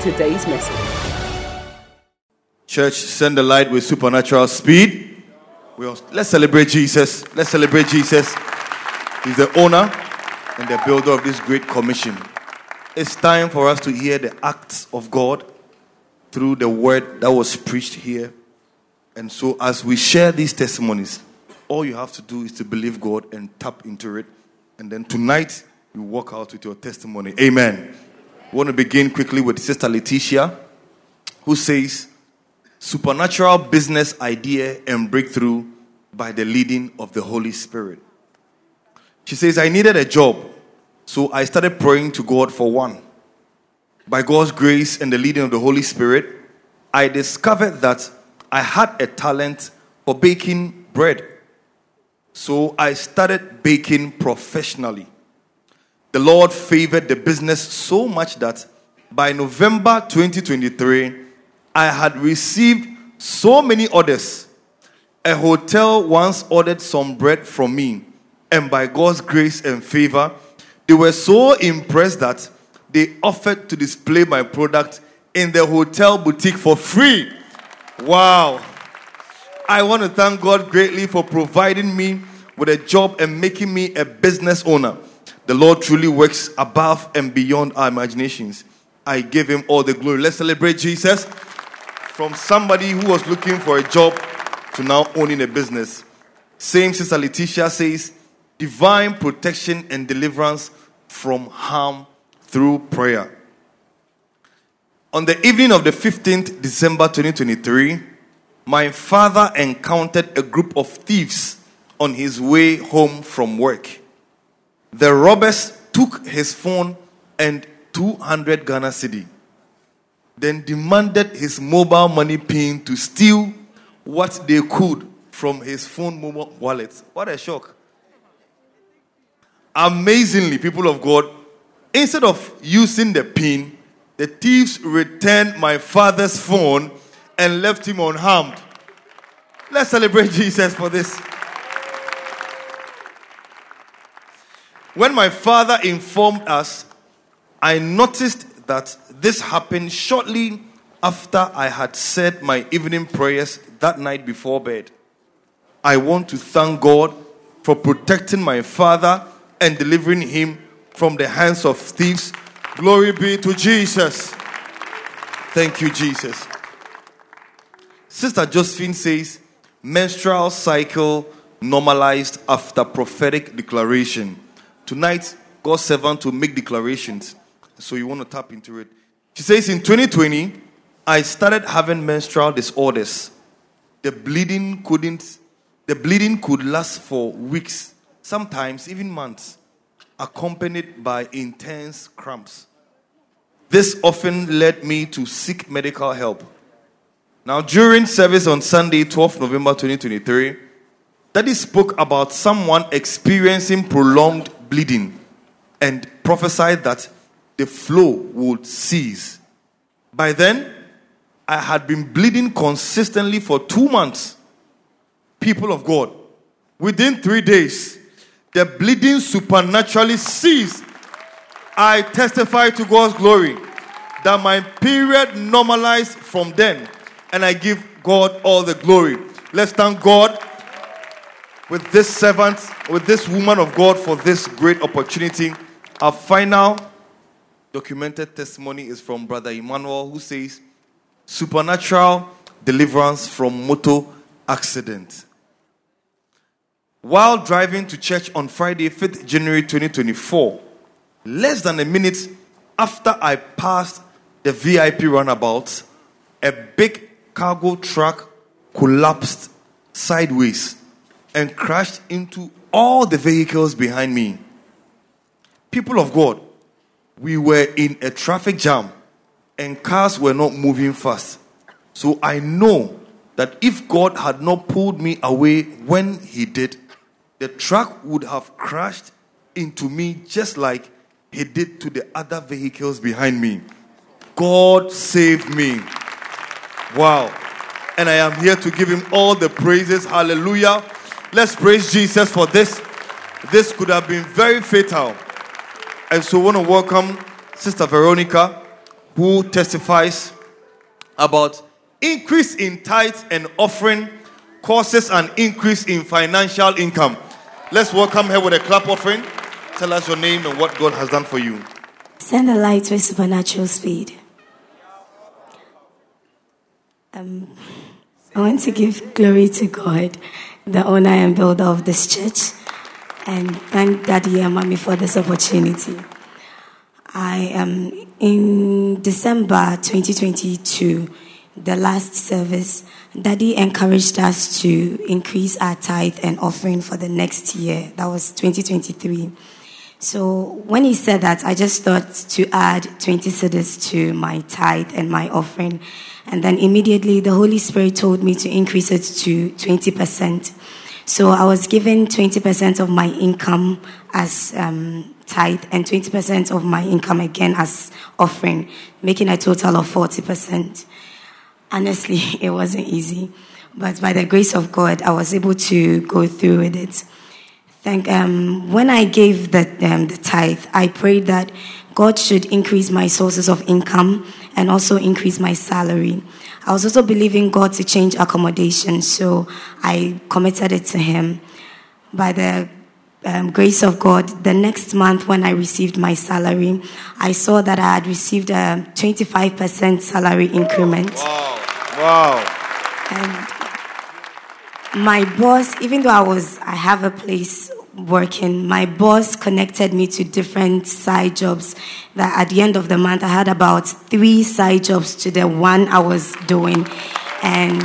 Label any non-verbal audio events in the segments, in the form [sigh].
to today's message. Church, send the light with supernatural speed. We all, let's celebrate Jesus. Let's celebrate Jesus. He's the owner and the builder of this great commission. It's time for us to hear the acts of God through the word that was preached here. And so, as we share these testimonies, all you have to do is to believe God and tap into it. And then tonight, you walk out with your testimony. Amen. I want to begin quickly with Sister Letitia, who says, Supernatural business idea and breakthrough by the leading of the Holy Spirit. She says, I needed a job, so I started praying to God for one. By God's grace and the leading of the Holy Spirit, I discovered that I had a talent for baking bread. So I started baking professionally. The Lord favored the business so much that by November 2023, I had received so many orders. A hotel once ordered some bread from me, and by God's grace and favor, they were so impressed that they offered to display my product in the hotel boutique for free. Wow. I want to thank God greatly for providing me with a job and making me a business owner. The Lord truly works above and beyond our imaginations. I give him all the glory. Let's celebrate Jesus from somebody who was looking for a job to now owning a business. Same Sister Letitia says, divine protection and deliverance from harm through prayer. On the evening of the 15th December 2023, my father encountered a group of thieves on his way home from work. The robbers took his phone and 200 Ghana cedi, then demanded his mobile money pin to steal what they could from his phone mobile wallet. What a shock. Amazingly, people of God, instead of using the pin, the thieves returned my father's phone and left him unharmed. Let's celebrate [laughs] Jesus for this. When my father informed us, I noticed that this happened shortly after I had said my evening prayers that night before bed. I want to thank God for protecting my father and delivering him from the hands of thieves. Glory be to Jesus. Thank you, Jesus. Sister Josephine says, menstrual cycle normalized after prophetic declaration. Tonight, God's servant will make declarations. So you want to tap into it. She says, in 2020, I started having menstrual disorders. The bleeding couldn't, the bleeding could last for weeks, sometimes even months, accompanied by intense cramps. This often led me to seek medical help. Now, during service on Sunday, 12 November 2023, Daddy spoke about someone experiencing prolonged bleeding and prophesied that the flow would cease. By then, I had been bleeding consistently for two months. People of God, within three days, the bleeding supernaturally ceased. I testify to God's glory that my period normalized from then, and I give God all the glory. Let's thank God with this servant, with this woman of God for this great opportunity. Our final documented testimony is from Brother Emmanuel, who says, Supernatural deliverance from motor accident. While driving to church on Friday, 5th January 2024, less than a minute after I passed the VIP runabout, a big cargo truck collapsed sideways and crashed into all the vehicles behind me. People of God, we were in a traffic jam and cars were not moving fast. So I know that if God had not pulled me away when He did, the truck would have crashed into me just like He did to the other vehicles behind me. God saved me. Wow. And I am here to give Him all the praises. Hallelujah. Let's praise Jesus for this. This could have been very fatal. And so I want to welcome Sister Veronica, who testifies about increase in tithe and offering causes an increase in financial income. Let's welcome her with a clap offering. Tell us your name and what God has done for you. Send a light with supernatural speed. Um, I want to give glory to God, the owner and builder of this church, and thank Daddy and Mommy for this opportunity. I am in December 2022, the last service. Daddy encouraged us to increase our tithe and offering for the next year. That was 2023. So when he said that, I just thought to add 20 cedis to my tithe and my offering. And then immediately the Holy Spirit told me to increase it to 20%. So I was given 20% of my income as um, tithe and 20% of my income again as offering, making a total of 40%. Honestly, [laughs] it wasn't easy, but by the grace of God, I was able to go through with it. Thank, um, when I gave the, um, the tithe, I prayed that God should increase my sources of income and also increase my salary. I was also believing God to change accommodation, so I committed it to Him. By the um, grace of God, the next month when I received my salary, I saw that I had received a 25% salary increment. Wow. Wow. And my boss, even though I was, I have a place working, my boss connected me to different side jobs. That at the end of the month, I had about three side jobs to the one I was doing. And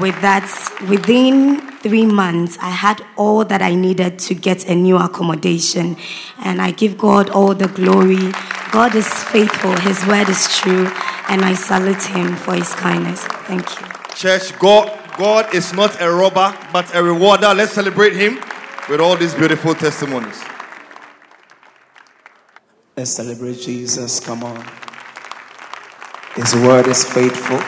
with that, within three months, I had all that I needed to get a new accommodation. And I give God all the glory. God is faithful, His word is true, and I salute Him for His kindness. Thank you. Church, God, God is not a robber, but a rewarder. Let's celebrate Him with all these beautiful testimonies. Let's celebrate Jesus. Come on. His word is faithful.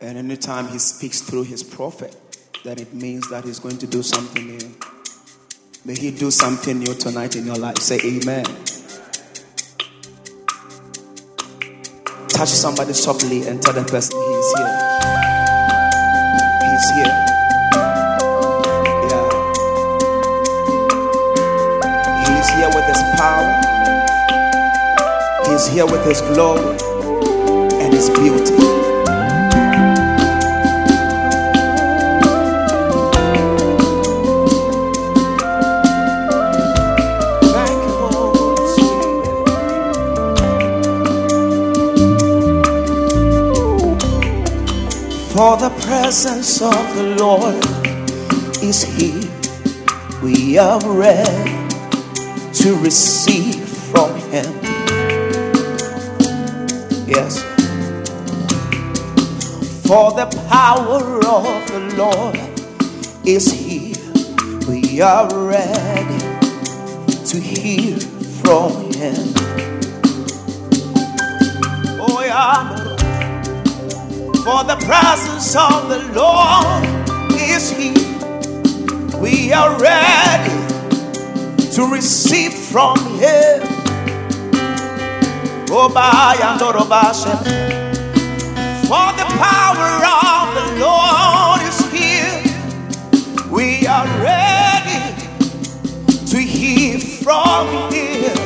And anytime he speaks through his prophet, then it means that he's going to do something new. May he do something new tonight in your life. Say amen. Touch somebody softly and tell the person he's here. He's here. He's here with his glory and his beauty. For the presence of the Lord is here. We are ready to receive For the power of the Lord is here. We are ready to hear from Him. Oh, yeah. For the presence of the Lord is here. We are ready to receive from Him. Oh, by and For the power of the Lord is here. We are ready to hear from Him.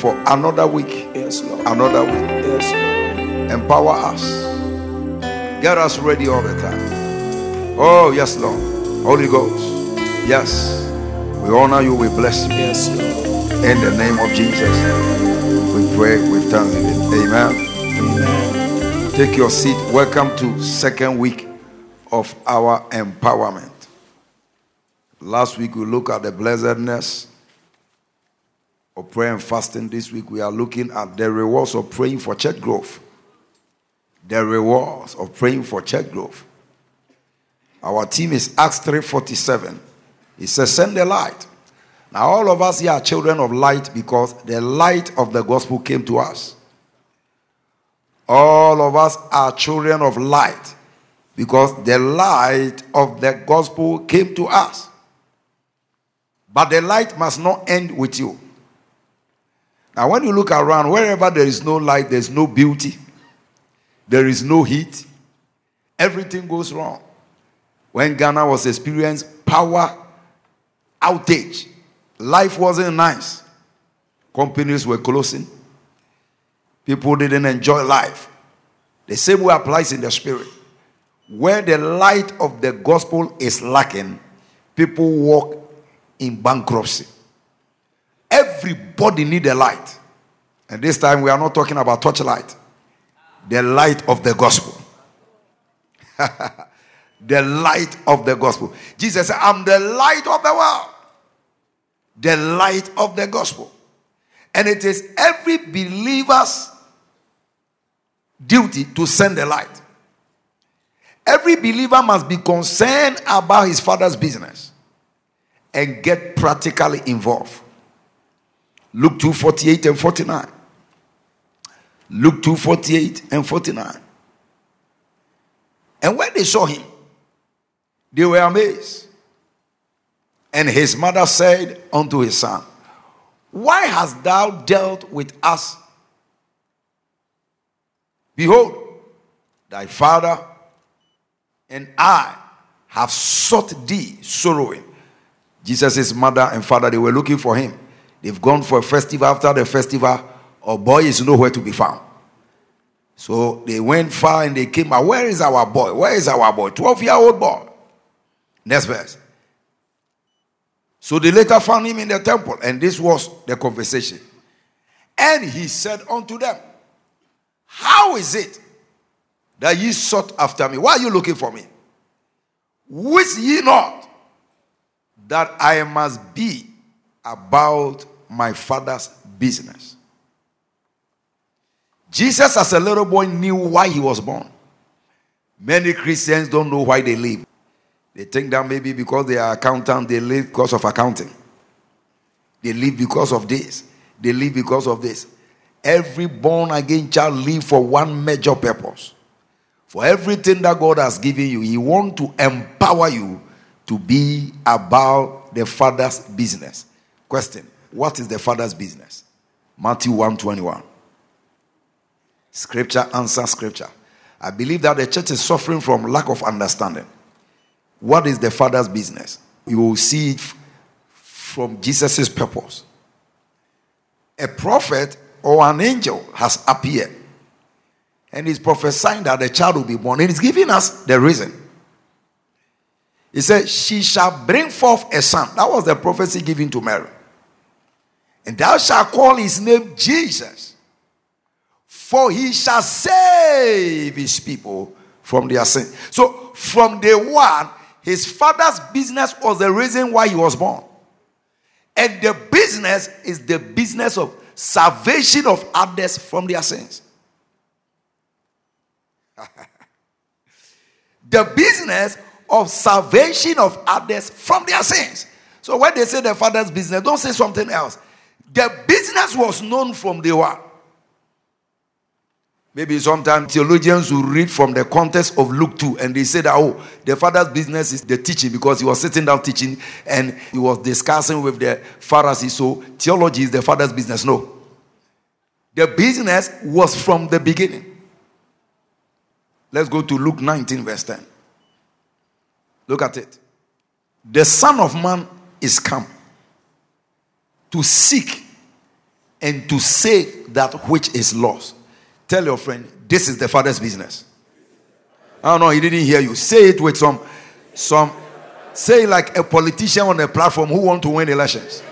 for another week. Yes, Lord. Another week. Yes, Lord. Empower us. Get us ready all the time. Oh, yes, Lord. Holy Ghost. Yes. We honor you. We bless you. Yes, Lord. In the name of Jesus. We pray with thanksgiving. Amen. Amen. Take your seat. Welcome to second week of our empowerment. Last week we looked at the blessedness of prayer and fasting. This week we are looking at the rewards of praying for church growth. The rewards of praying for church growth. Our team is Acts 347. It says, send the light. Now, all of us here are children of light because the light of the gospel came to us. All of us are children of light because the light of the gospel came to us. But the light must not end with you. Now, when you look around, wherever there is no light, there's no beauty, there is no heat, everything goes wrong. When Ghana was experiencing power outage, life wasn't nice. Companies were closing. People didn't enjoy life. The same way applies in the spirit. Where the light of the gospel is lacking, people walk in bankruptcy. Everybody need a light. And this time we are not talking about torchlight. The light of the gospel. [laughs] the light of the gospel. Jesus said, I'm the light of the world the light of the gospel. And it is every believer's duty to send the light. Every believer must be concerned about his father's business and get practically involved. Luke 2 48 and 49. Luke 2 48 and 49. And when they saw him, they were amazed. And his mother said unto his son, Why hast thou dealt with us? Behold, thy father and I have sought thee sorrowing. Jesus' mother and father, they were looking for him. They've gone for a festival. After the festival, a boy is nowhere to be found. So they went far and they came back. Where is our boy? Where is our boy? 12 year old boy. Next verse. So they later found him in the temple, and this was the conversation. And he said unto them, How is it that ye sought after me? Why are you looking for me? Wist ye not that I must be about my father's business? Jesus, as a little boy, knew why he was born. Many Christians don't know why they live. They think that maybe because they are accountant, they live because of accounting. They live because of this. They live because of this. Every born again child live for one major purpose. For everything that God has given you, He want to empower you to be about the Father's business. Question: What is the Father's business? Matthew 121. Scripture answer scripture. I believe that the church is suffering from lack of understanding. What is the Father's business? You will see it from Jesus' purpose. A prophet or an angel has appeared and is prophesying that the child will be born, and he's giving us the reason. He said, She shall bring forth a son. That was the prophecy given to Mary. And thou shalt call his name Jesus, for he shall save his people from their sin. So, from day one, his father's business was the reason why he was born. And the business is the business of salvation of others from their sins. [laughs] the business of salvation of others from their sins. So when they say the father's business, don't say something else. The business was known from the one. Maybe sometimes theologians will read from the context of Luke 2 and they say that, oh, the father's business is the teaching because he was sitting down teaching and he was discussing with the Pharisees. So theology is the father's business. No. The business was from the beginning. Let's go to Luke 19, verse 10. Look at it. The Son of Man is come to seek and to save that which is lost. Tell your friend, this is the father's business. I don't know, he didn't hear you. Say it with some, some, say like a politician on a platform who want to win elections.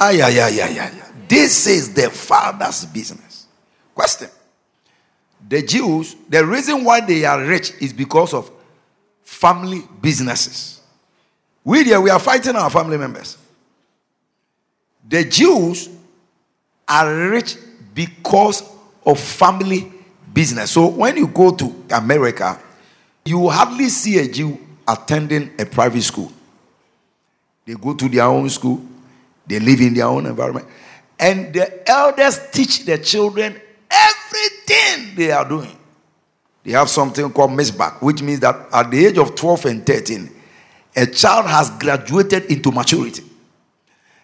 Yeah, yeah, yeah, yeah, yeah. This is the father's business. Question. The Jews, the reason why they are rich is because of family businesses. We here, we are fighting our family members. The Jews are rich because of family business. So when you go to America, you hardly see a Jew attending a private school. They go to their own school, they live in their own environment, and the elders teach the children everything they are doing. They have something called misbah, which means that at the age of 12 and 13, a child has graduated into maturity.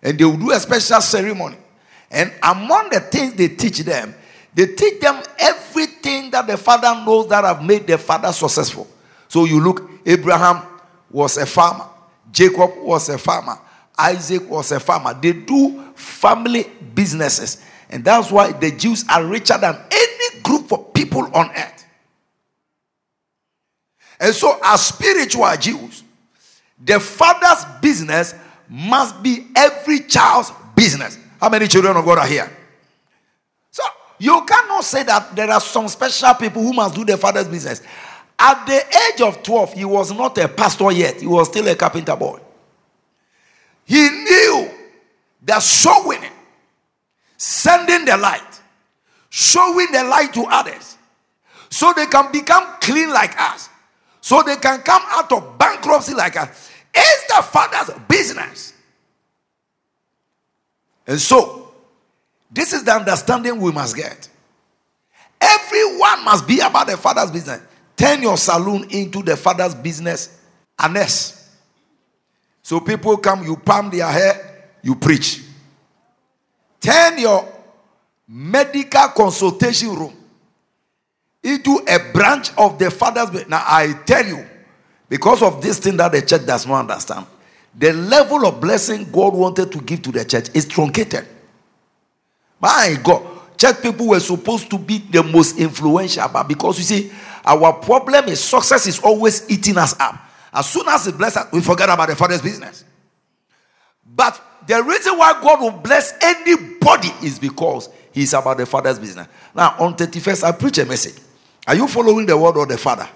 And they will do a special ceremony. And among the things they teach them, they teach them everything that the father knows that have made the father successful. So you look, Abraham was a farmer, Jacob was a farmer, Isaac was a farmer. They do family businesses. And that's why the Jews are richer than any group of people on earth. And so, as spiritual Jews, the father's business must be every child's business. How many children of God are here? So, you cannot say that there are some special people who must do the father's business. At the age of 12, he was not a pastor yet, he was still a carpenter boy. He knew that soul winning, sending the light, showing the light to others, so they can become clean like us, so they can come out of bankruptcy like us, is the Father's business. And so, this is the understanding we must get. Everyone must be about the Father's business. Turn your saloon into the Father's business. Unless. So people come, you palm their hair, you preach. Turn your medical consultation room into a branch of the Father's business. Now, I tell you, because of this thing that the church does not understand, the level of blessing God wanted to give to the church is truncated. My God, church people were supposed to be the most influential, but because you see, our problem is success is always eating us up. As soon as He bless us, we forget about the Father's business. But the reason why God will bless anybody is because He's about the Father's business. Now, on 31st, I preach a message. Are you following the word of the Father?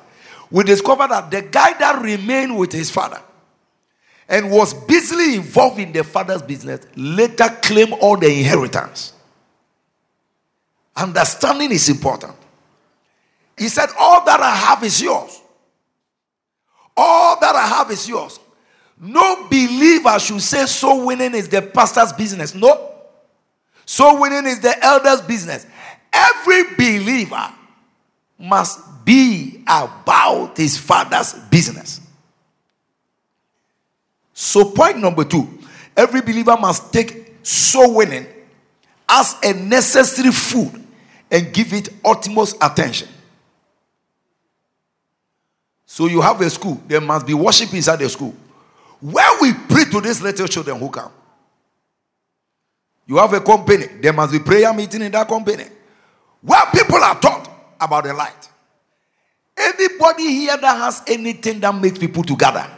We discovered that the guy that remained with his father and was busily involved in the father's business later claimed all the inheritance. Understanding is important. He said, All that I have is yours. All that I have is yours. No believer should say soul winning is the pastor's business. No. Soul winning is the elder's business. Every believer must be about his father's business. So, point number two every believer must take soul winning as a necessary food and give it utmost attention. So, you have a school, there must be worship inside the school. Where we pray to these little children who come. You have a company, there must be prayer meeting in that company. Where people are taught about the light. Anybody here that has anything that makes people to gather,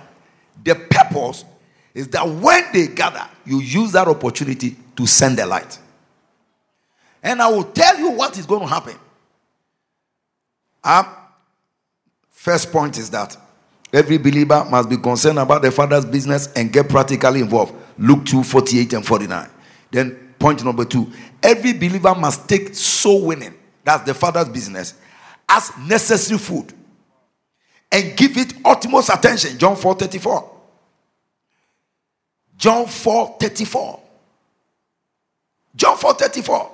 the purpose is that when they gather, you use that opportunity to send the light. And I will tell you what is going to happen. Um, first point is that every believer must be concerned about the father's business and get practically involved. Luke 2 48 and 49. Then, point number two every believer must take soul winning, that's the father's business, as necessary food and give it utmost attention. John 4 34. John 4 34. John 4 34.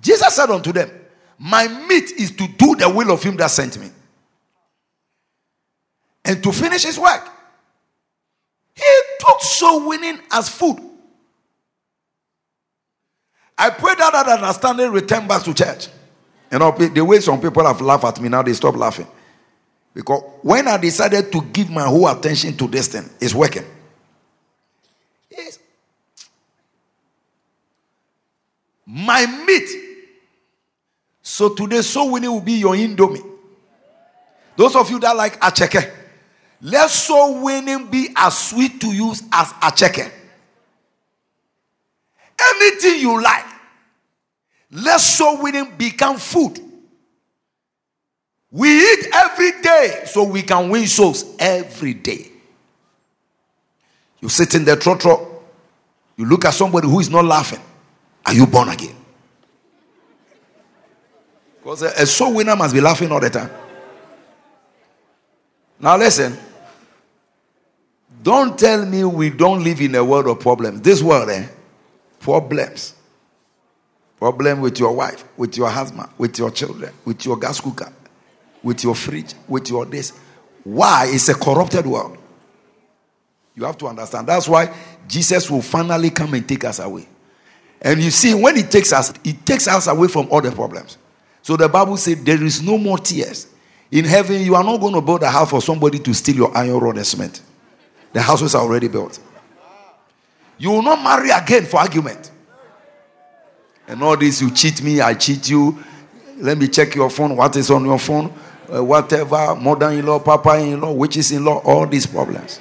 Jesus said unto them, My meat is to do the will of him that sent me and to finish his work. He took soul winning as food. I pray that that understanding return back to church. You know, the way some people have laughed at me now, they stop laughing. Because when I decided to give my whole attention to this thing, it's working. Yes. My meat. So today, soul winning will be your indomie. Those of you that like acheke, let soul winning be as sweet to you as acheke. Anything you like, Let soul winning become food. We eat every day so we can win souls every day. You sit in the trotro, you look at somebody who is not laughing. Are you born again? Because a, a soul winner must be laughing all the time. Now, listen. Don't tell me we don't live in a world of problems. This world, eh? Problems. Problem with your wife, with your husband, with your children, with your gas cooker, with your fridge, with your this. Why? It's a corrupted world. You have to understand. That's why Jesus will finally come and take us away. And you see, when he takes us, he takes us away from all the problems. So the Bible said there is no more tears. In heaven, you are not going to build a house for somebody to steal your iron rod and cement. The houses are already built. You will not marry again for argument. And all this, you cheat me, I cheat you. Let me check your phone. What is on your phone? Uh, whatever, mother in law, papa in law, witches in law, all these problems.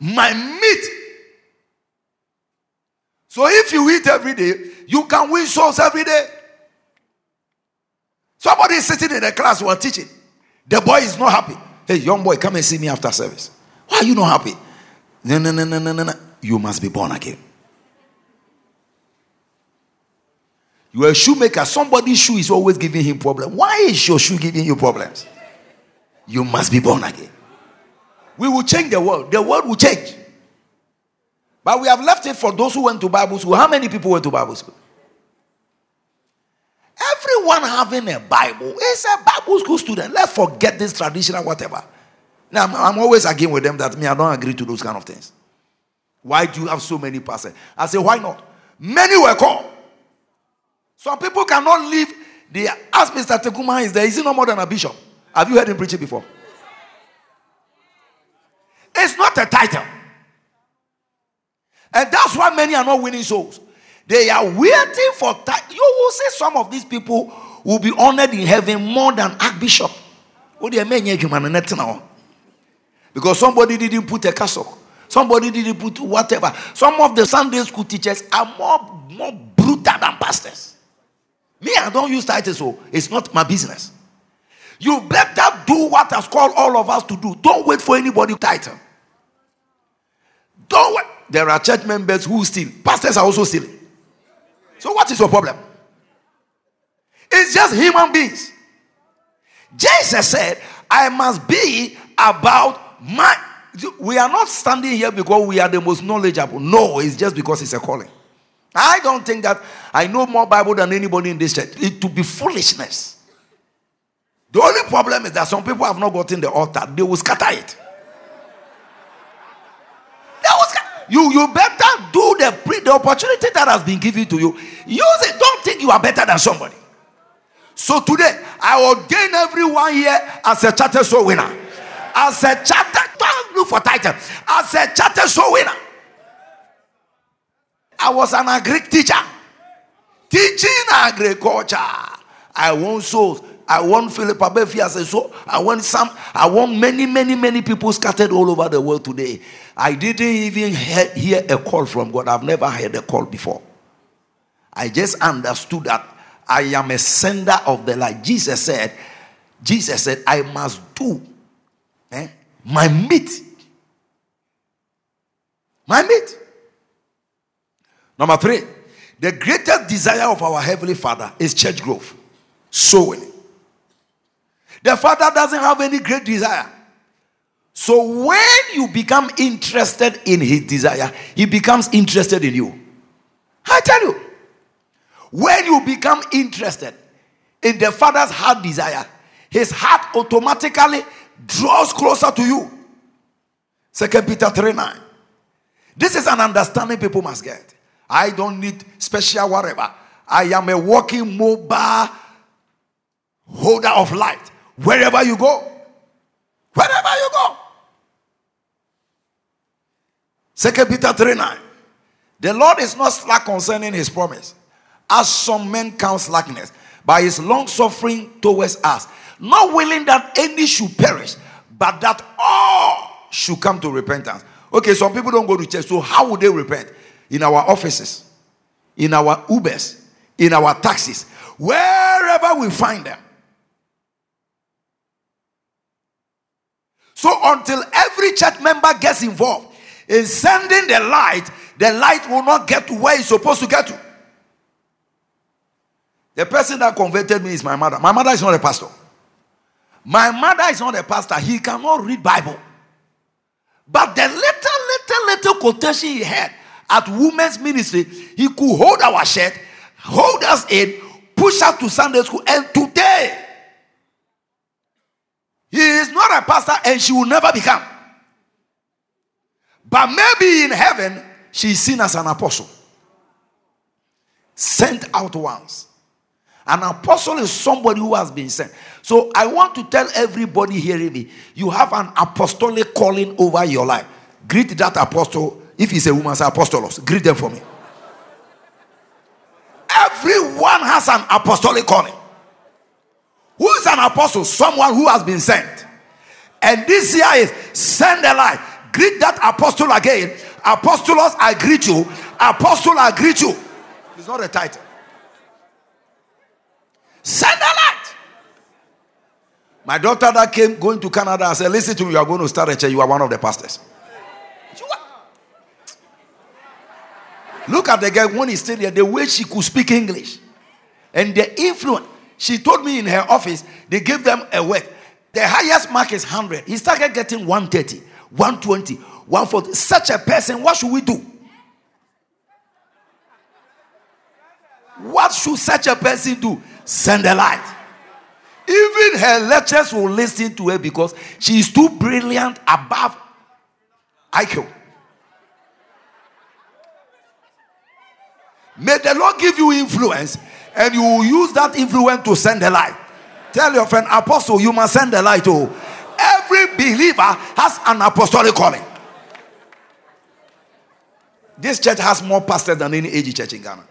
My meat. So if you eat every day, you can win souls every day. Somebody is sitting in the class we are teaching. The boy is not happy. Hey, young boy, come and see me after service. Why are you not happy? No, no, no, no, no, no. You must be born again. You are a shoemaker. Somebody's shoe is always giving him problems. Why is your shoe giving you problems? You must be born again. We will change the world. The world will change. But we have left it for those who went to Bible school. How many people went to Bible school? Everyone having a Bible is a Bible school student. Let's forget this traditional whatever. Now, I'm, I'm always arguing with them that me, I don't agree to those kind of things. Why do you have so many pastors? I say, why not? Many were called. Some people cannot leave. They ask Mr. Tekuma is there. Is he no more than a bishop? Have you heard him preaching before? It's not a title. And that's why many are not winning souls. They are waiting for. You will see some of these people will be honored in heaven more than Archbishop. Because somebody didn't put a cassock. Somebody didn't put whatever. Some of the Sunday school teachers are more, more brutal than pastors. Me, I don't use titles, so it's not my business. You better do what has called all of us to do. Don't wait for anybody title. Don't wait. There are church members who steal. Pastors are also stealing. So, what is your problem? It's just human beings. Jesus said, I must be about my. We are not standing here because we are the most knowledgeable. No, it's just because it's a calling. I don't think that I know more Bible than anybody in this church. It to be foolishness. The only problem is that some people have not gotten the altar. They will scatter it. They will scatter. You, you better do the, pre, the opportunity that has been given to you. Use it. Don't think you are better than somebody. So today, I ordain everyone here as a charter soul winner. As a charter, don't look for title. As a charter soul winner. I was an agric teacher. Teaching agriculture. I want souls. I want Philip Abefi as a soul. I want some. I want many, many, many people scattered all over the world today. I didn't even hear a call from God. I've never heard a call before. I just understood that I am a sender of the light. Jesus said, Jesus said, I must do eh, my meat. My meat. Number three, the greatest desire of our Heavenly Father is church growth. So winning. The Father doesn't have any great desire. So when you become interested in His desire, He becomes interested in you. I tell you, when you become interested in the Father's heart desire, His heart automatically draws closer to you. Second Peter 3 9. This is an understanding people must get. I don't need special whatever. I am a walking mobile holder of light. Wherever you go, wherever you go. Second Peter 3 9. The Lord is not slack concerning his promise, as some men count slackness, by his long suffering towards us, not willing that any should perish, but that all should come to repentance. Okay, some people don't go to church. So how would they repent? In our offices, in our Ubers, in our taxis, wherever we find them. So until every church member gets involved in sending the light, the light will not get to where it's supposed to get to. The person that converted me is my mother. My mother is not a pastor. My mother is not a pastor. He cannot read Bible. But the little, little, little quotation he had at women's ministry, he could hold our shirt, hold us in, push us to Sunday school, and today he is not a pastor and she will never become. But maybe in heaven, she is seen as an apostle. Sent out once. An apostle is somebody who has been sent. So I want to tell everybody hearing me you have an apostolic calling over your life. Greet that apostle. If he's a woman, say apostolos. Greet them for me. Everyone has an apostolic calling. Who is an apostle? Someone who has been sent. And this year is send a light. Greet that apostle again. Apostolos, I greet you. Apostle, I greet you. It's not a title. Send a light. My daughter that came going to Canada, I said, Listen to me, you are going to start a church. You are one of the pastors. Look at the girl when he stayed there, the way she could speak English and the influence. She told me in her office, they gave them a work. The highest mark is 100. He started getting 130, 120, 140. Such a person, what should we do? What should such a person do? Send a light. Even her lectures will listen to her because she is too brilliant above IQ. May the Lord give you influence and you will use that influence to send a light. Tell your friend, Apostle, you must send a light. to. every believer has an apostolic calling. This church has more pastors than any AG church in Ghana.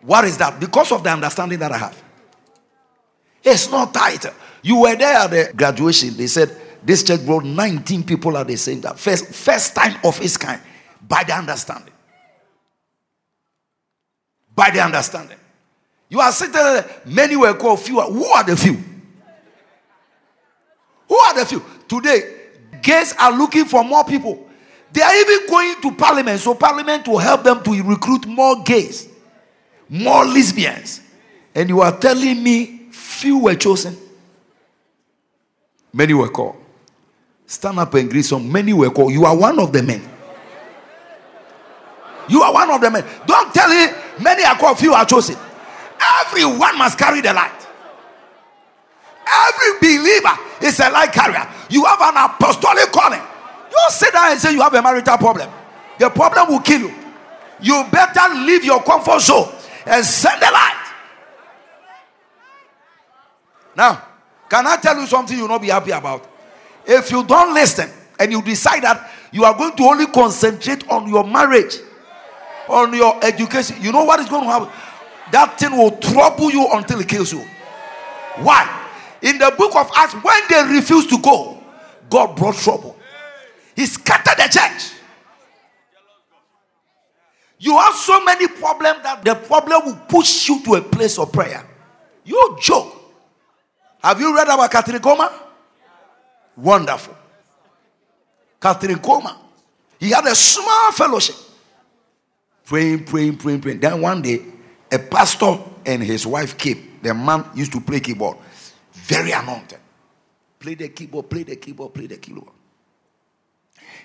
What is that? Because of the understanding that I have. It's not tight. You were there at the graduation. They said this church brought 19 people at the same time. First, first time of its kind. By the understanding. By the understanding. You are sitting there, many were called, few. Who are the few? Who are the few? Today, gays are looking for more people. They are even going to parliament, so parliament will help them to recruit more gays more lesbians. And you are telling me few were chosen, many were called. Stand up and greet some. Many were called. You are one of the men. You are one of the men. Don't tell him many are called, few are chosen. Everyone must carry the light. Every believer is a light carrier. You have an apostolic calling. Don't sit down and say you have a marital problem. The problem will kill you. You better leave your comfort zone and send the light. Now, can I tell you something you'll not be happy about? If you don't listen and you decide that you are going to only concentrate on your marriage, on your education, you know what is going to happen? That thing will trouble you until it kills you. Why? In the book of Acts, when they refused to go, God brought trouble. He scattered the church. You have so many problems that the problem will push you to a place of prayer. You joke. Have you read about Kathryn Kuhlman? Wonderful. Kathryn Kuhlman. He had a small fellowship. Praying, praying, praying, praying. Then one day, a pastor and his wife came. The man used to play keyboard. Very anointed. Play the keyboard, play the keyboard, play the keyboard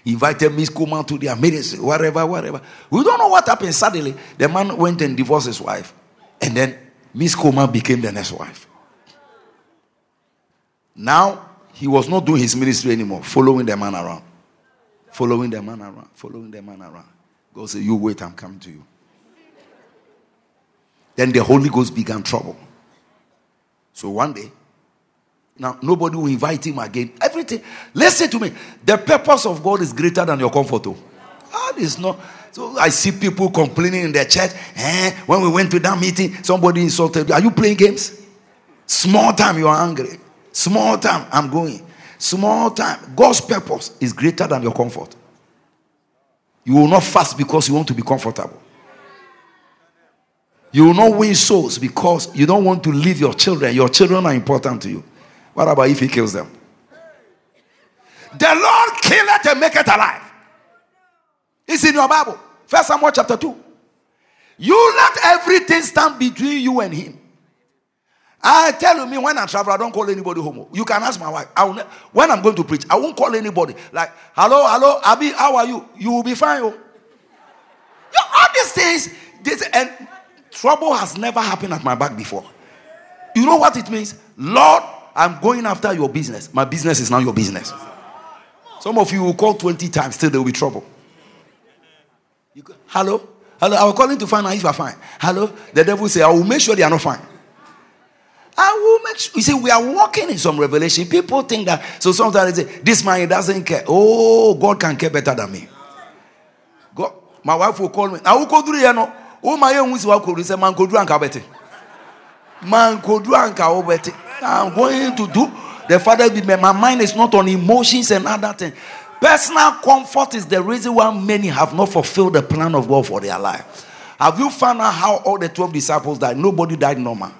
invited Miss Kuhlman to their meetings, whatever, whatever. We don't know what happened. Suddenly, the man went and divorced his wife. And then Miss Kuhlman became the next wife. Now, he was not doing his ministry anymore, following the man around. Following the man around, following the man around. God said, You wait, I'm coming to you. Then the Holy Ghost began trouble. So one day, now, nobody will invite him again. Everything. Listen to me. The purpose of God is greater than your comfort. God is not. So I see people complaining in their church. Eh, when we went to that meeting, somebody insulted. Are you playing games? Small time, you are angry. Small time, I'm going. Small time. God's purpose is greater than your comfort. You will not fast because you want to be comfortable. You will not win souls because you don't want to leave your children. Your children are important to you. What about if he kills them? The Lord kill it and make it alive. It's in your Bible. First Samuel chapter 2. You let everything stand between you and him. I tell you, me when I travel, I don't call anybody homo. You can ask my wife. I will when I'm going to preach, I won't call anybody. Like, hello, hello, Abby, how are you? You will be fine. Oh. You all these things, this and trouble has never happened at my back before. You know what it means? Lord, I'm going after your business. My business is now your business. Some of you will call 20 times, still there will be trouble. Go, hello? Hello, I was calling to find out if are fine. Hello? The devil say, I will make sure they are not fine. I will make sure. You see, we are walking in some revelation. People think that, so sometimes they say, this man he doesn't care. Oh, God can care better than me. God, my wife will call me. I will go through here. Oh, my young wife will say, man, go do and kabete. Man, go do and kabete. I'm going to do. The father be my mind is not on emotions and other things. Personal comfort is the reason why many have not fulfilled the plan of God for their life. Have you found out how all the 12 disciples died? Nobody died normal.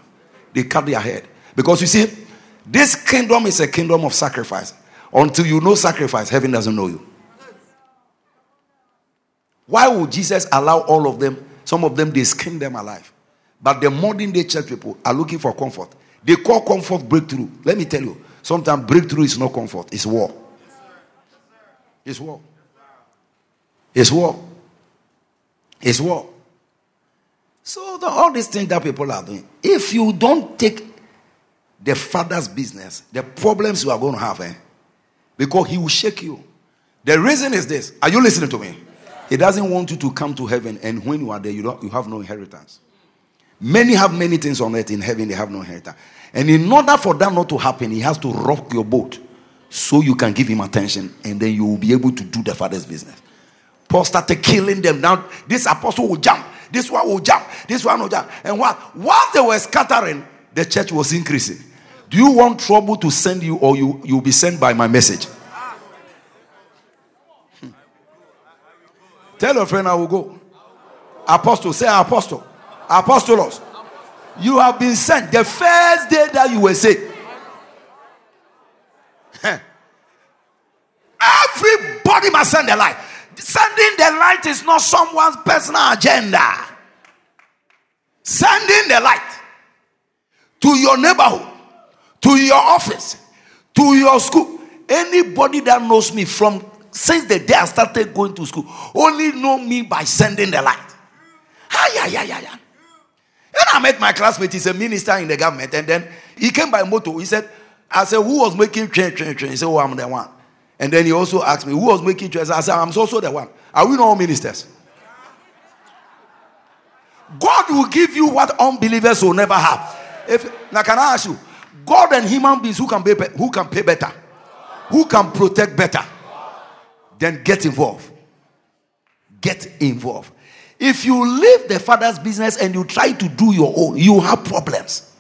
They cut their head. Because you see, this kingdom is a kingdom of sacrifice. Until you know sacrifice, heaven doesn't know you. Why would Jesus allow all of them? Some of them, they skin them alive. But the modern day church people are looking for comfort. They call comfort breakthrough. Let me tell you, sometimes breakthrough is not comfort, it's war. It's war. It's war. It's war. So the, all these things that people are doing, if you don't take the father's business, the problems you are going to have, eh? Because he will shake you. The reason is this. Are you listening to me? He doesn't want you to come to heaven, and when you are there, you don't you have no inheritance. Many have many things on earth in heaven, they have no inheritance. And in order for that not to happen, he has to rock your boat so you can give him attention, and then you will be able to do the father's business. Paul started killing them. Now, this apostle will jump, this one will jump, this one will jump. And what? While they were scattering, the church was increasing. Do you want trouble to send you, or you you'll be sent by my message? Hmm. Tell your friend I will go. Apostle, say apostle. Apostolos. You have been sent the first day that you were saved. Everybody must send their light. Sending the light is not someone's personal agenda. Sending the light to your neighborhood, to your office, to your school. Anybody that knows me from since the day I started going to school only know me by sending the light. Hi, yeah, yeah, yeah. When I met my classmate, he's a minister in the government, and then he came by motor. He said, I said, Who was making train, train, train? He said, Oh, I'm the one. And then he also asked me, Who was making trains? I said, I'm also the one. Are we not all ministers? God will give you what unbelievers will never have. If now, can I ask you, God and human beings who can pay who can pay better, who can protect better, then get involved. Get involved. If you leave the father's business and you try to do your own, you have problems.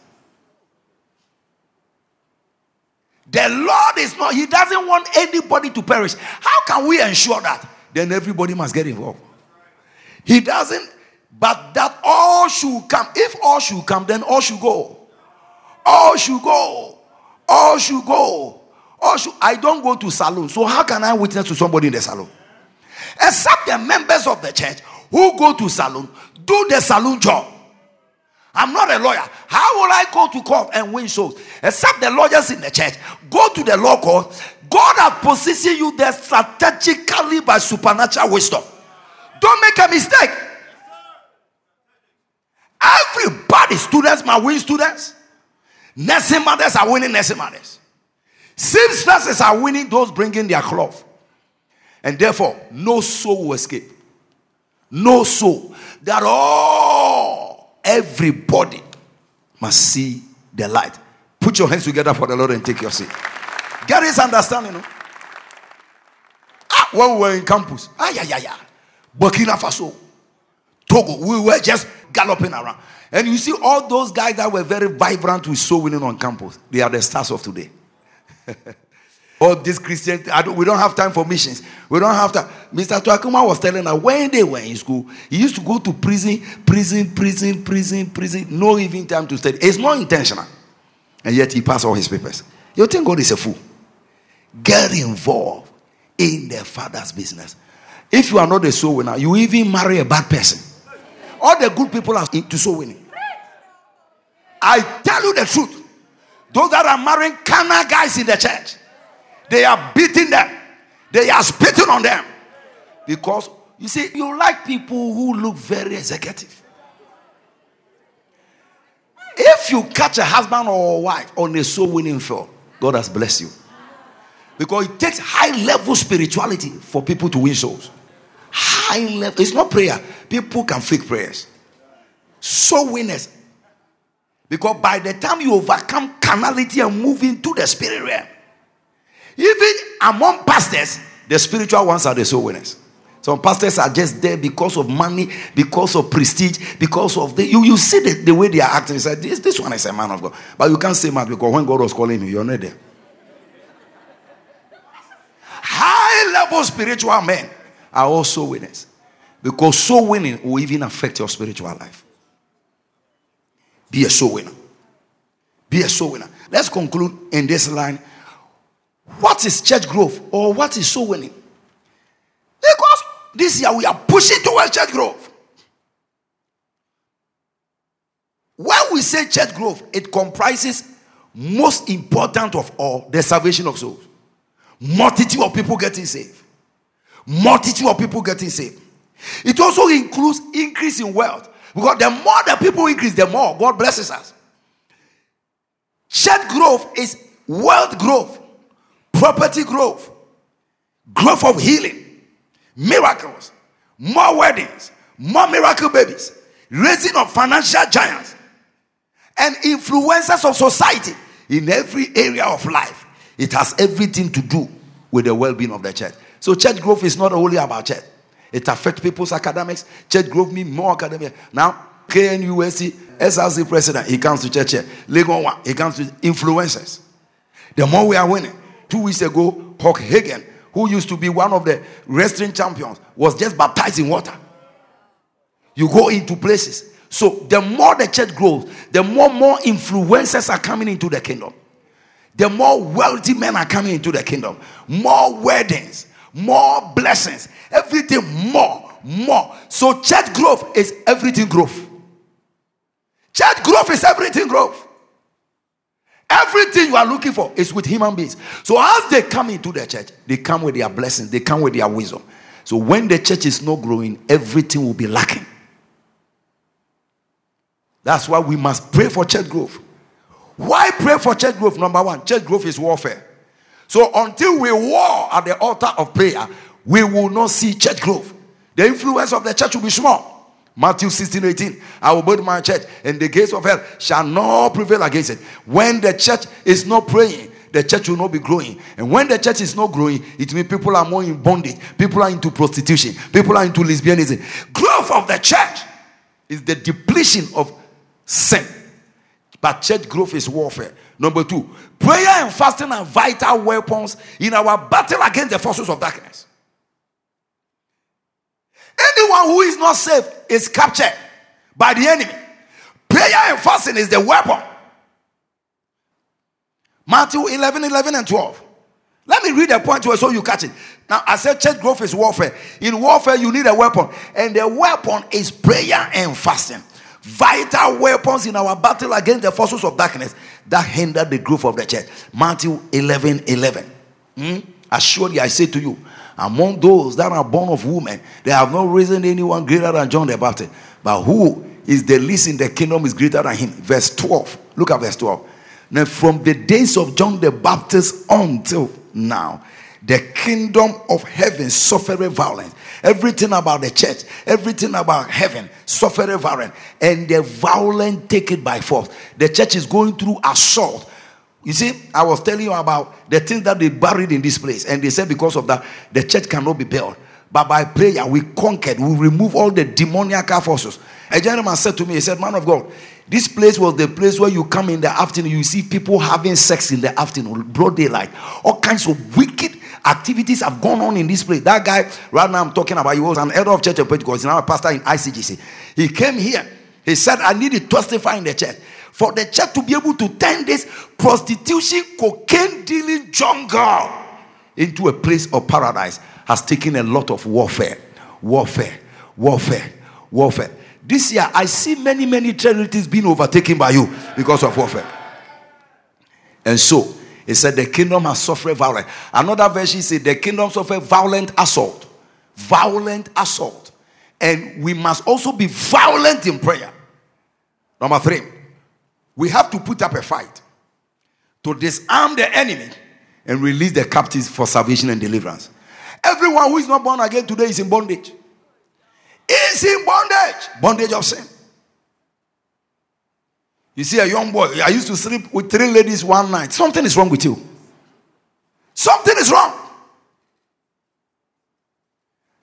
The Lord is not, He doesn't want anybody to perish. How can we ensure that? Then everybody must get involved. He doesn't, but that all should come. If all should come, then all should go. All should go. All should go. All should, I don't go to salon. So how can I witness to somebody in the salon? Except the members of the church who go to salon, do the salon job. I'm not a lawyer. How will I go to court and win souls? Except the lawyers in the church. Go to the law court. God has positioned you there strategically by supernatural wisdom. Don't make a mistake. Everybody, students might win students. Nursing mothers are winning nursing mothers. Seamstresses are winning those bringing their cloth. And therefore, no soul will escape. No soul. That all, everybody must see the light. Put your hands together for the Lord and take your seat. Get his understanding. No? Ah, when we were in campus, ah, yeah, yeah, yeah. Burkina Faso, Togo, we were just galloping around. And you see all those guys that were very vibrant with soul winning on campus, they are the stars of today. [laughs] all this Christian. I don't, we don't have time for missions. We don't have time. Mr. Tuakuma was telling us when they were in school, he used to go to prison, prison, prison, prison, prison. No even time to study. It's not intentional, and yet he passed all his papers. You think God is a fool? Get involved in the father's business. If you are not a soul winner, you even marry a bad person. All the good people are into soul winning. I tell you the truth. Those that are marrying carnal guys in the church, they are beating them. They are spitting on them. Because you see, you like people who look very executive. If you catch a husband or a wife on a soul winning field, God has blessed you. Because it takes high level spirituality for people to win souls. High level. It's not prayer. People can fake prayers. Soul winners because by the time you overcome carnality and move into the spirit realm, even among pastors, the spiritual ones are the soul winners. Some pastors are just there because of money, because of prestige, because of the you, you see the, the way they are acting. This, this one is a man of God. But you can't say much because when God was calling you, you're not there. High level spiritual men are also winners. Because soul winning will even affect your spiritual life. Be a soul winner. Be a soul winner. Let's conclude in this line. What is church growth or what is soul winning? Because this year we are pushing towards church growth. When we say church growth, it comprises most important of all the salvation of souls. Multitude of people getting saved. Multitude of people getting saved. It also includes increase in wealth. Because the more the people increase, the more God blesses us. Church growth is wealth growth, property growth, growth of healing, miracles, more weddings, more miracle babies, raising of financial giants, and influencers of society in every area of life. It has everything to do with the well being of the church. So, church growth is not only about church. It affects people's academics. Church growth means more academic. Now, KNUST, SRC president, he comes to church here. Legon one, he comes to influencers. The more we are winning. Two weeks ago, Hulk Hogan, who used to be one of the wrestling champions, was just baptized in water. You go into places. So the more the church grows, the more more influencers are coming into the kingdom. The more wealthy men are coming into the kingdom. More weddings, more blessings, everything more, more. So church growth is everything growth. Church growth is everything growth. Everything you are looking for is with human beings. So as they come into the church, they come with their blessings, they come with their wisdom. So when the church is not growing, everything will be lacking. That's why we must pray for church growth. Why pray for church growth? Number one, church growth is warfare. So until we war at the altar of prayer, we will not see church growth. The influence of the church will be small. Matthew 16, 18. I will build my church, and the gates of hell shall not prevail against it. When the church is not praying, the church will not be growing. And when the church is not growing, it means people are more in bondage. People are into prostitution. People are into lesbianism. Growth of the church is the depletion of sin. But church growth is warfare. Number two, prayer and fasting are vital weapons in our battle against the forces of darkness. Anyone who is not saved is captured by the enemy. Prayer and fasting is the weapon. Matthew 11, 11, and 12. Let me read the point to so you catch it. Now, I said church growth is warfare. In warfare, you need a weapon, and the weapon is prayer and fasting. Vital weapons in our battle against the forces of darkness that hinder the growth of the church. Matthew 11, 11. Hmm? Assuredly, I say to you, among those that are born of women, they have not risen anyone greater than John the Baptist. But who is the least in the kingdom is greater than him. Verse 12. Look at verse 12. Now, from the days of John the Baptist until now, the kingdom of heaven suffered violence. Everything about the church, everything about heaven suffered violence, and the violent take it by force. The church is going through assault you see, I was telling you about the things that they buried in this place, and they said because of that, the church cannot be built. but by prayer we conquered. We remove all the demoniac forces. A gentleman said to me, he said, Man of God, this place was the place where you come in the afternoon, you see people having sex in the afternoon, broad daylight. All kinds of wicked activities have gone on in this place. That guy, right now I'm talking about, he was an elder of church of Pentecost, he's now a pastor in ICGC. He came here. He said, I need to testify in the church. For the church to be able to turn this prostitution, cocaine dealing jungle into a place of paradise has taken a lot of warfare. Warfare. Warfare. Warfare. This year, I see many, many charities being overtaken by you because of warfare. And so, he said, The kingdom has suffered violence. Another version said, The kingdom suffered violent assault. Violent assault. And we must also be violent in prayer. Number three, we have to put up a fight to disarm the enemy and release the captives for salvation and deliverance. Everyone who is not born again today is in bondage. Is in bondage. Bondage of sin. You see, a young boy, I used to sleep with three ladies one night. Something is wrong with you. Something is wrong.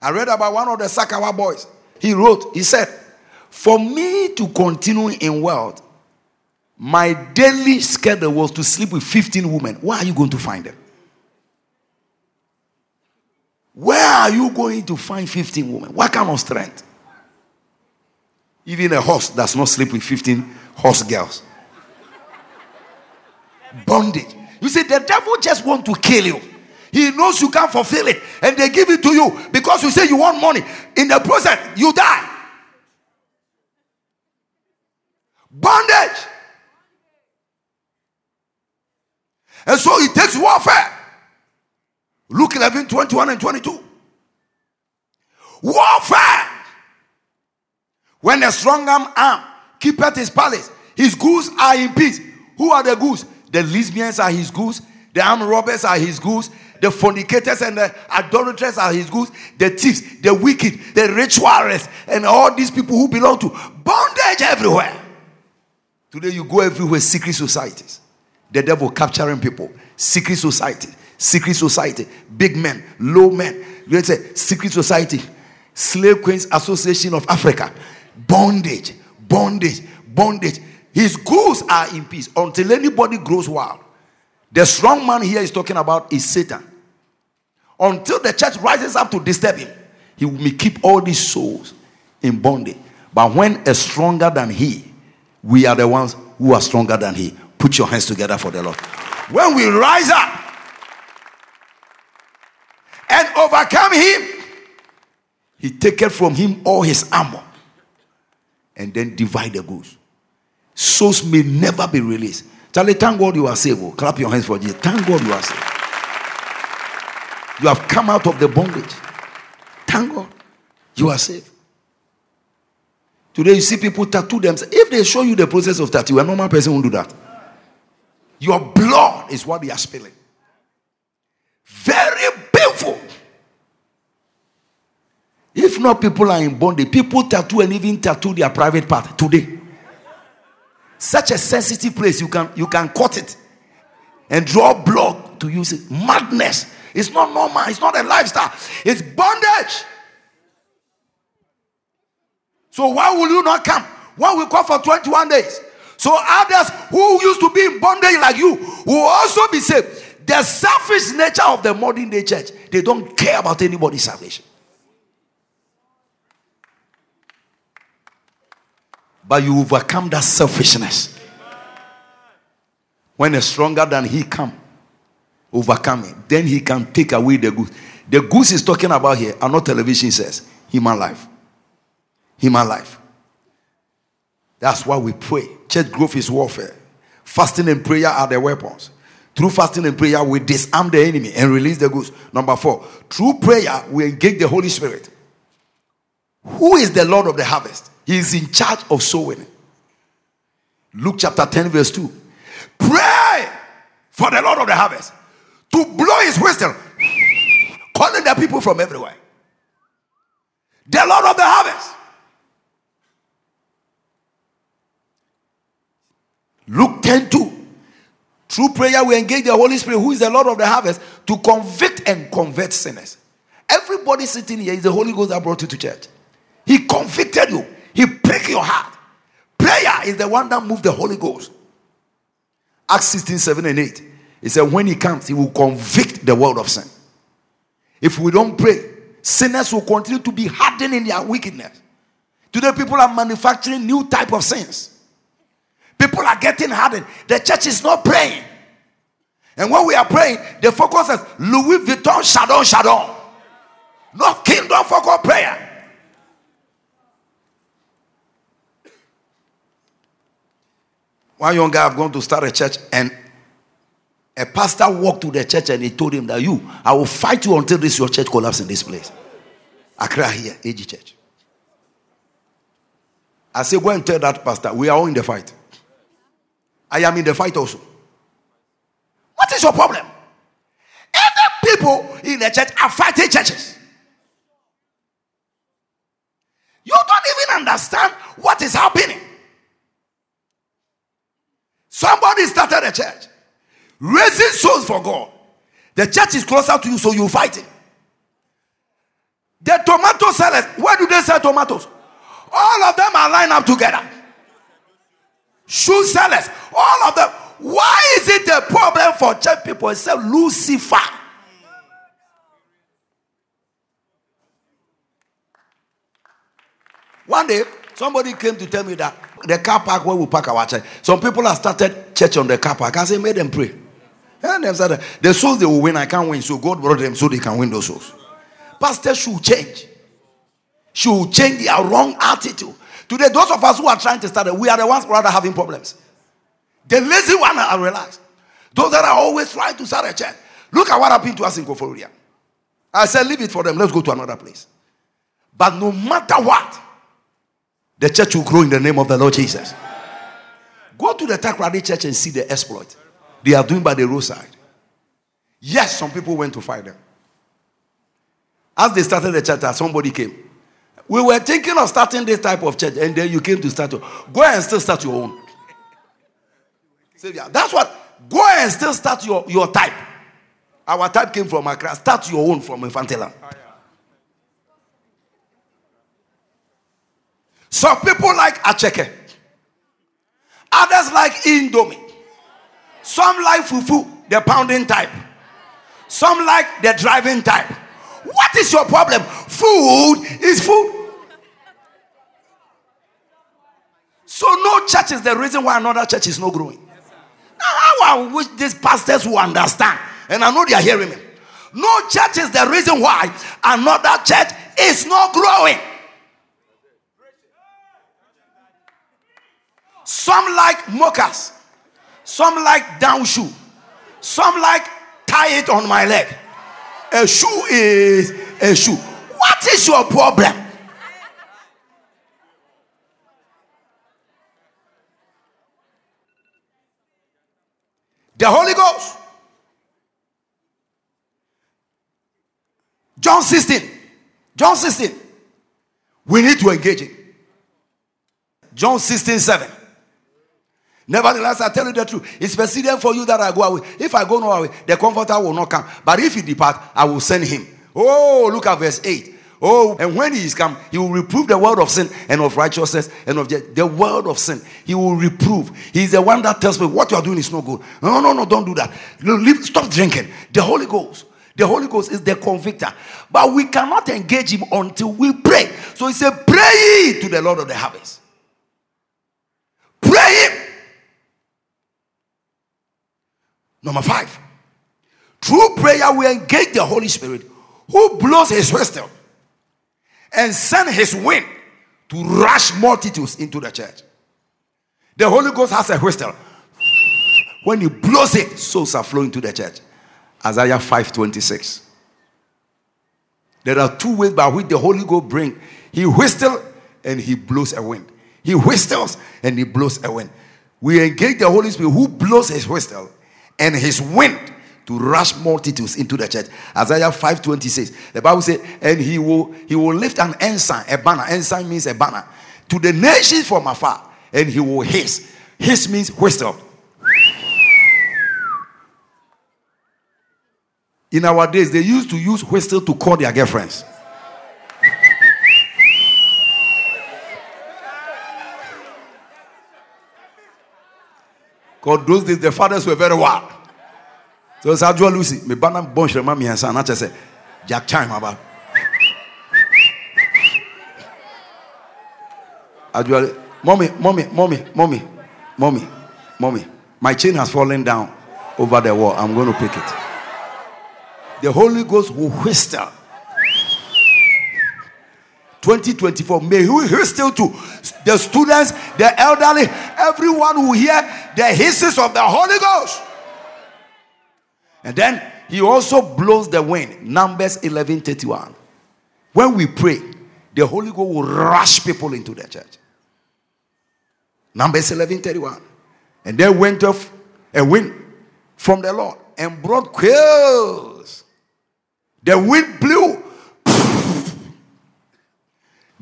I read about one of the Sakawa boys. He wrote, he said, For me to continue in wealth, my daily schedule was to sleep with 15 women. Where are you going to find them? Where are you going to find 15 women? What kind of strength? Even a horse does not sleep with 15 horse girls. Bondage. You see, the devil just want to kill you. He knows you can't fulfill it, and they give it to you because you say you want money. In the process, you die. Bondage. And so it takes warfare. Luke 11, 21 and 22. Warfare. When a strong arm keepeth his palace, his goods are in peace. Who are the goods? The lesbians are his goods. The armed robbers are his goods. The fornicators and the idolaters are his goods. The thieves, the wicked, the ritualists, and all these people who belong to bondage everywhere. Today you go everywhere, secret societies. The devil capturing people. Secret society. Secret society. Big men, low men. Let's say secret society. Slave Queens Association of Africa. Bondage. Bondage. Bondage. His goods are in peace until anybody grows wild. The strong man here is talking about is Satan. Until the church rises up to disturb him, he will keep all these souls in bondage. But when a stronger than he, we are the ones who are stronger than he. Put your hands together for the Lord. When we rise up and overcome him, he taketh from him all his armor and then divide the goods. Souls may never be released. Charlie, thank God you are saved. Oh. Clap your hands for Jesus. Thank God you are saved. You have come out of the bondage. Thank God you are saved. Today you see people tattoo themselves. If they show you the process of tattoo, a normal person won't do that. Your blood is what they are spilling. Very painful. If not, people are in bondage. People tattoo and even tattoo their private part today. Such a sensitive place, you can you can cut it and draw blood to use it. Madness. It's not normal. It's not a lifestyle. It's bondage. So why will you not come? Why we call for 21 days? So others who used to be in bondage like you will also be saved. The selfish nature of the modern day church, they don't care about anybody's salvation. But you overcome that selfishness. When a stronger than he come, overcome it, then he can take away the goose. The goose is talking about here are not television says, human life. Human life. That's why we pray. Church growth is warfare. Fasting and prayer are the weapons. Through fasting and prayer, we disarm the enemy and release the goods. Number four, through prayer, we engage the Holy Spirit. Who is the Lord of the harvest? He is in charge of sowing. Luke chapter 10, verse 2. Pray for the Lord of the harvest to blow his whistle, calling the people from everywhere. The Lord of the harvest. Luke 10 2. Through prayer, we engage the Holy Spirit, who is the Lord of the harvest, to convict and convert sinners. Everybody sitting here is the Holy Ghost that brought you to church. He convicted you, He pricked your heart. Prayer is the one that moved the Holy Ghost. Acts 16, 7 and 8. He said, When He comes, He will convict the world of sin. If we don't pray, sinners will continue to be hardened in their wickedness. Today, people are manufacturing new type of sins. People are getting hardened. The church is not praying. And when we are praying, the focus is Louis Vuitton, Chardon, Chardon. Not kingdom focus prayer. One young guy have gone to start a church and a pastor walked to the church and he told him that you, I will fight you until this your church collapse in this place. Accra here, AG Church. I say, go and tell that pastor, we are all in the fight. I am in the fight also. What is your problem? Every people in the church are fighting churches. You don't even understand what is happening. Somebody started a church, raising souls for God. The church is closer to you, so you fight it. The tomato sellers, where do they sell tomatoes? All of them are lined up together. Shoe sellers, all of them. Why is it a problem for church people except Lucifer? One day, somebody came to tell me that the car park where we park our church, some people have started church on the car park. I said, made them pray. And they said, the souls they will win, I can't win. So God brought them so they can win those souls. Pastors should change. Should change their wrong attitude. Today, those of us who are trying to start it, we are the ones rather having problems. The lazy one are relaxed. Those that are always trying to start a church. Look at what happened to us in Koforidua. I said, leave it for them. Let's go to another place. But no matter what, the church will grow in the name of the Lord Jesus. Go to the Takoradi church and see the exploit they are doing by the roadside. Yes, some people went to fight them. As they started the church, somebody came. We were thinking of starting this type of church, and then you came to start. Go and still start your own. Savior. That's what. Go and still start your, your type. Our type came from Accra. Start your own from Infanteland. Some people like Acheke. Others like Indomie. Some like Fufu, the pounding type. Some like the driving type. What is your problem? Food is food. So no church is the reason why another church is not growing. Now, how I wish these pastors will understand, and I know they are hearing me. No church is the reason why another church is not growing. Some like mockers, some like down shoe, some like tie it on my leg. A shoe is a shoe. What is your problem? The Holy Ghost. John 16. John 16. We need to engage it. John 16, 7. Nevertheless, I tell you the truth. It's expedient for you that I go away. If I go no away, the comforter will not come. But if he depart, I will send him. Oh, look at verse 8. Oh, and when he is come, he will reprove the world of sin and of righteousness and of the, the world of sin. He will reprove. He's the one that tells me what you are doing is not good. No, no, no, don't do that. Leave, stop drinking. The Holy Ghost. The Holy Ghost is the convictor. But we cannot engage him until we pray. So he said, Pray to the Lord of the harvest. Pray him. Number five, through prayer, we engage the Holy Spirit who blows his whistle and send his wind to rush multitudes into the church. The Holy Ghost has a whistle. When he blows it, souls are flowing to the church. Isaiah 5:26. There are two ways by which the Holy Ghost brings. He whistles and he blows a wind. He whistles and he blows a wind. We engage the Holy Spirit who blows his whistle and his wind to rush multitudes into the church. Isaiah 5:26. The Bible says, and he will he will lift an ensign, a banner. Ensign means a banner to the nations from afar, and he will hiss. Hiss means whistle. In our days, they used to use whistle to call their girlfriends. Because those days the fathers were very wild. So it's Adjo Lucy, me banam bon shrema mi hansa, not say Jack Chime about. Adjo, mommy, mommy, mommy, mommy, mommy, mommy. My chain has fallen down over the wall. I'm going to pick it. The Holy Ghost will whistle. 2024. May He whistle to the students, the elderly, everyone who hear the hisses of the Holy Ghost. And then He also blows the wind. Numbers 11 31. When we pray, the Holy Ghost will rush people into the church. Numbers 11 31. And there went off a wind from the Lord and brought quails. The wind blew.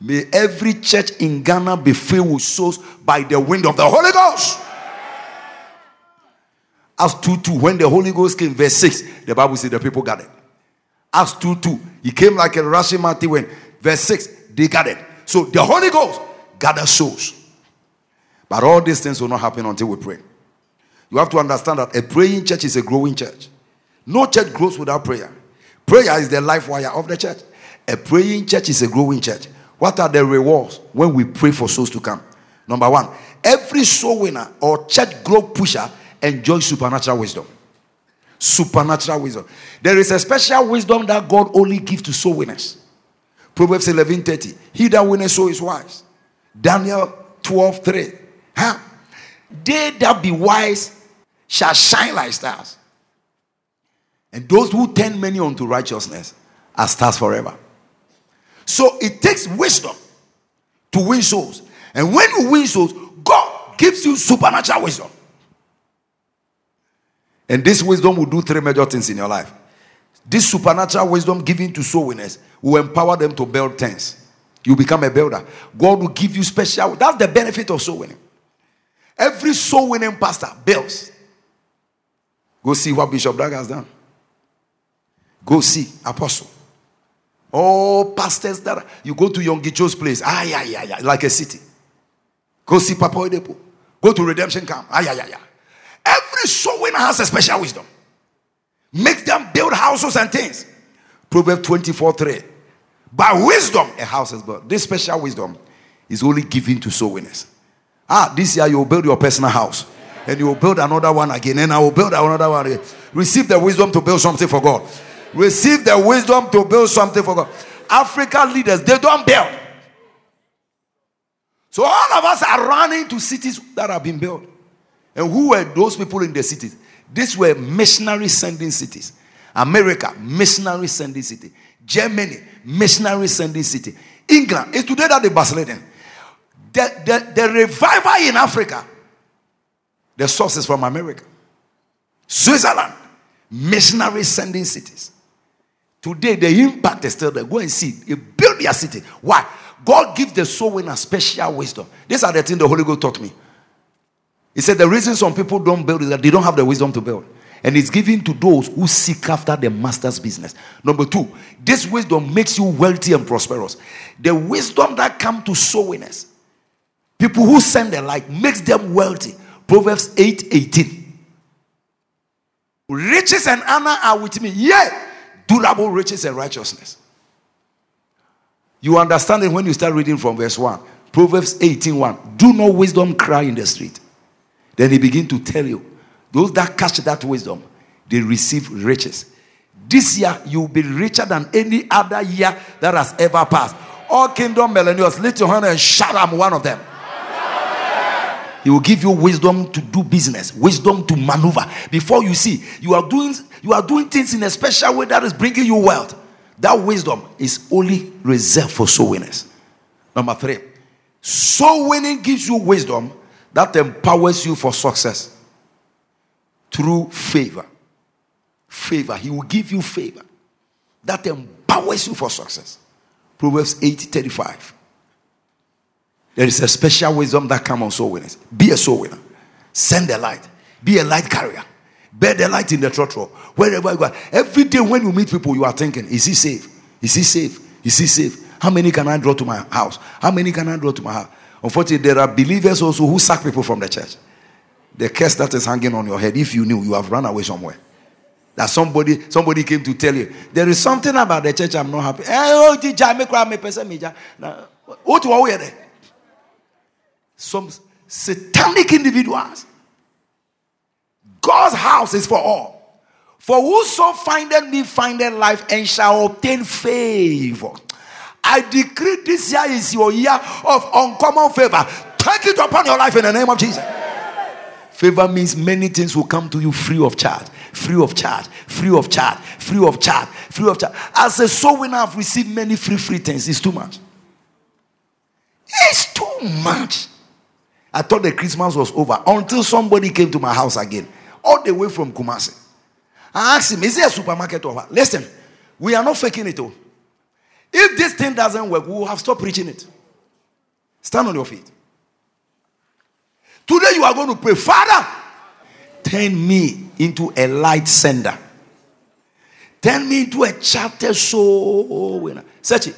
May every church in Ghana be filled with souls by the wind of the Holy Ghost. Acts 2 2, when the Holy Ghost came, verse 6, the Bible said the people gathered. Acts 2 2, he came like a rushing mighty wind. Verse 6, they gathered. So the Holy Ghost gathered souls. But all these things will not happen until we pray. You have to understand that a praying church is a growing church. No church grows without prayer. Prayer is the life wire of the church. A praying church is a growing church. What are the rewards when we pray for souls to come? Number one, every soul winner or church growth pusher enjoys supernatural wisdom. Supernatural wisdom. There is a special wisdom that God only gives to soul winners. Proverbs 11 30. He that winneth soul is wise. Daniel 12 3. Huh? They that be wise shall shine like stars. And those who turn many unto righteousness are stars forever. So it takes wisdom to win souls. And when you win souls, God gives you supernatural wisdom. And this wisdom will do three major things in your life. This supernatural wisdom given to soul winners will empower them to build things. You become a builder. God will give you special. That's the benefit of soul winning. Every soul winning pastor builds. Go see what Bishop Dag has done. Go see Apostle. Oh, pastors that you go to Yonggi Cho's place, ah, yeah, yeah, yeah, like a city. Go see Papa Oyedepo. Go to Redemption Camp, ah, yeah, yeah, yeah. Every soul winner has a special wisdom. Make them build houses and things. Proverbs 24 3. By wisdom, a house is built. This special wisdom is only given to soul winners. Ah, this year you will build your personal house. And you will build another one again. And I will build another one again. Receive the wisdom to build something for God. Receive the wisdom to build something for God. African leaders, they don't build. So all of us are running to cities that have been built. And who were those people in the cities? These were missionary sending cities. America, missionary sending city. Germany, missionary sending city. England, it's today that the Barcelona. The, the, the revival in Africa, the source is from America. Switzerland, missionary sending cities. Today, the impact is still there. Go and see. You build your city. Why? God gives the soul winner special wisdom. These are the things the Holy Ghost taught me. He said the reason some people don't build is that they don't have the wisdom to build. And it's given to those who seek after the master's business. Number two, this wisdom makes you wealthy and prosperous. The wisdom that comes to soul winners, people who send their light, makes them wealthy. Proverbs 8 18. Riches and honor are with me. Yeah, durable riches and righteousness. You understand it when you start reading from verse 1. Proverbs 18 1. Do no wisdom cry in the street. Then he begin to tell you, those that catch that wisdom, they receive riches. This year, you'll be richer than any other year that has ever passed. All kingdom millennials, lift your hand and shout, I'm one of them. He will give you wisdom to do business, wisdom to maneuver. Before you see, you are doing you are doing things in a special way that is bringing you wealth. That wisdom is only reserved for soul winners. Number three, soul winning gives you wisdom that empowers you for success through favor. Favor. He will give you favor that empowers you for success. Proverbs 8 35. There is a special wisdom that comes on soul winners. Be a soul winner. Send the light. Be a light carrier. Bear the light in the trotro. Wherever you go. Every day when you meet people, you are thinking, is he safe? Is he safe? Is he safe? How many can I draw to my house? How many can I draw to my house? Unfortunately, there are believers also who sack people from the church. The curse that is hanging on your head, if you knew, you have run away somewhere. That somebody somebody came to tell you there is something about the church I'm not happy. What? Some satanic individuals. God's house is for all. For whoso findeth me findeth life and shall obtain favor. I decree this year is your year of uncommon favor. Take it upon your life in the name of Jesus. Favor means many things will come to you free of charge, free of charge, free of charge, free of charge, free of charge. As a soul winner, I've received many free, free things. It's too much. It's too much. I thought the Christmas was over until somebody came to my house again, all the way from Kumasi. I asked him, Is there a supermarket over? Listen, we are not faking it. All. If this thing doesn't work, we will have stopped preaching it. Stand on your feet. Today you are going to pray, Father, turn me into a light sender. Turn me into a charter soul winner. Search it.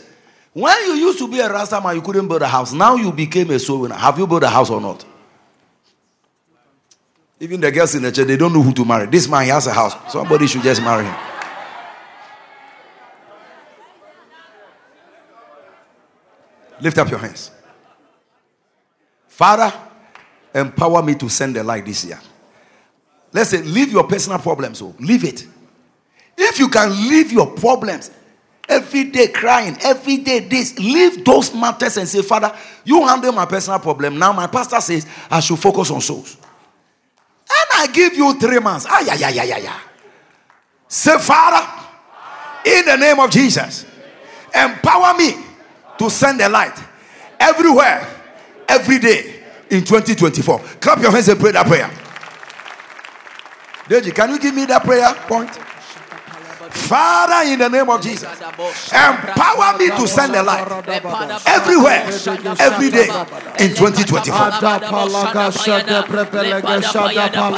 When you used to be a Rasta man, you couldn't build a house. Now you became a soul winner. Have you built a house or not? Even the girls in the church, they don't know who to marry. This man, he has a house. Somebody should just marry him. Lift up your hands. Father, empower me to send the light this year. Let's say, leave your personal problems. Oh. leave it. If you can leave your problems, every day crying, every day this, leave those matters and say, Father, you handle my personal problem. Now my pastor says I should focus on souls. And I give you three months. Ah, yeah, yeah, yeah, yeah, yeah. Say, Father, in the name of Jesus, empower me to send the light everywhere, every day in 2024. Clap your hands and pray that prayer. Deji, can you give me that prayer point? Father, in the name of Jesus, empower me to send a light everywhere, every day in 2024.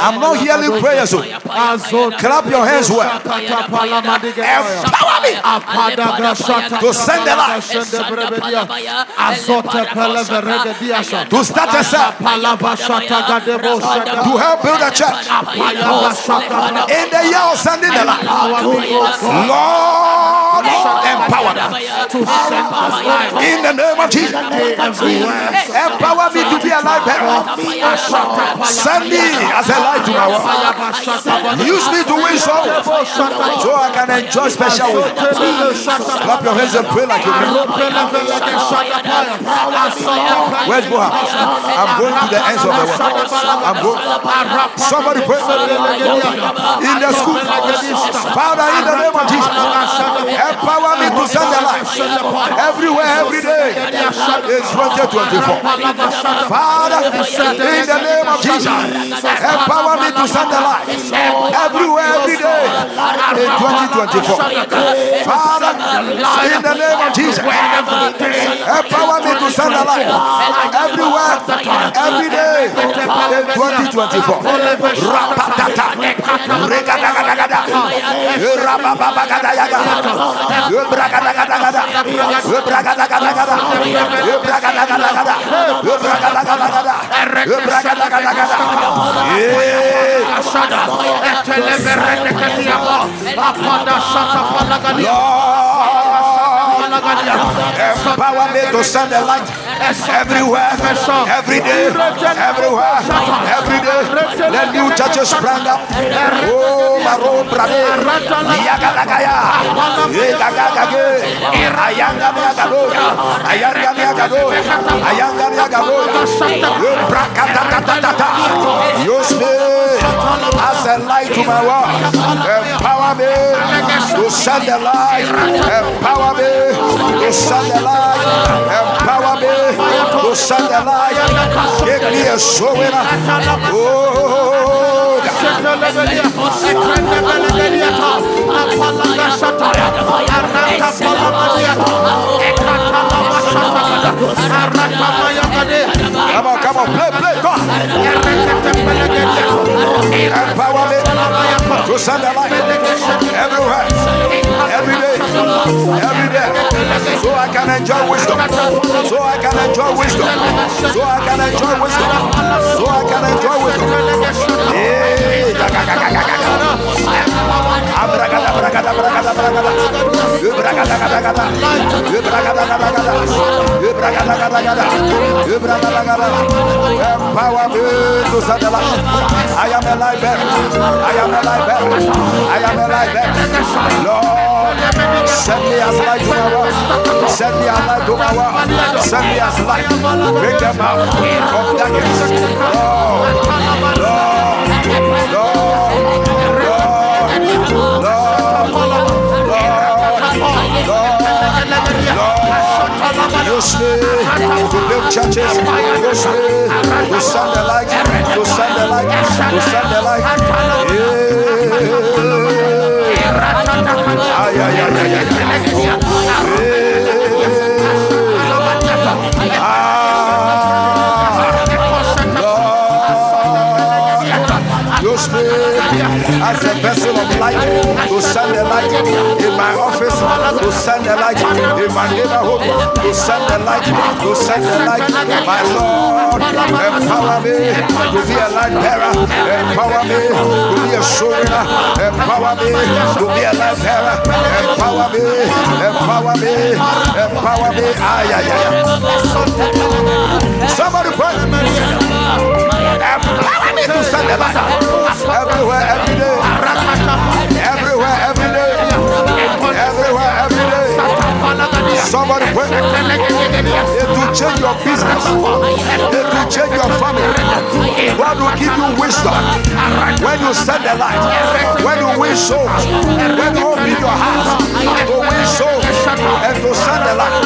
I'm not hearing prayers, so clap your hands well. Empower me to send a light to start a cell to help build a church in the year of sending the light. Lord, empower them in the name of Jesus. Empower me to be a light bearer. Send me as a light to my world. Use me to win souls so I can enjoy special way. Clap your hands and pray like you mean. Where's Boha? I'm going to the ends of the world. I'm going. Somebody pray in the school. Father, in the the name of Jesus. Empower me to send the light. Everywhere, every day. In 2024. Father, in the name of Jesus, empower me to send the light. Everywhere, every day. In 2024. Father, in the name of Jesus, empower me to send the light. Everywhere, every day. In 2024. Rapatata, Rabababagadayaga, Ubragadagada, Empower me to send the light everywhere, every day, everywhere, every day. Let new churches sprang up. Oh, Maro Brade, Yagalagaya, Yagagage, Ayanga Miagado, Ayanga Miagado, Ayanga Miagado, Brakatatatata. Use me as a light to my world. Empower me send the light. Empower me send the light. Empower me send the light. Give me a Come on, come on, play, play, go. Empower me. to send the light everywhere, every day, every day, so I can enjoy wisdom, so I can enjoy wisdom, so I can enjoy wisdom, so I can enjoy wisdom. Hey, Empower me to I am a. I am a. I am a. Lord, send me as light to my. Send me as light to my. Send me as light. Bring them out of Use to build churches. Me to send the light. To send the light. To send the light. Yeah. Ay, ay, ay, ay, ay, ay. As a vessel of light to send the light in my office, to send the light in my neighborhood, to send the light, to send the light. My Lord, empower me to be a light bearer, empower me to be a soul winner, empower me to be a light bearer, empower me, empower me, empower me. Ay, ay, ay. Somebody pray. To everywhere, every day. Everywhere, every day. Everywhere, every day. Somebody. It will change your business. It change your family. God will give you wisdom when you send the light. When you win souls. When you open your heart to win souls and to send the light.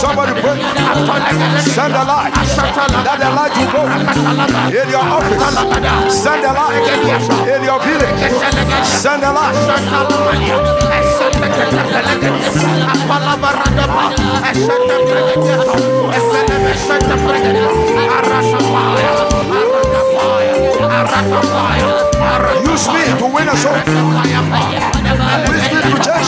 Somebody pray. Send the light. Let the light will go in your office. Send the light in your village. Send the light. Use me to win a soul. Use me to change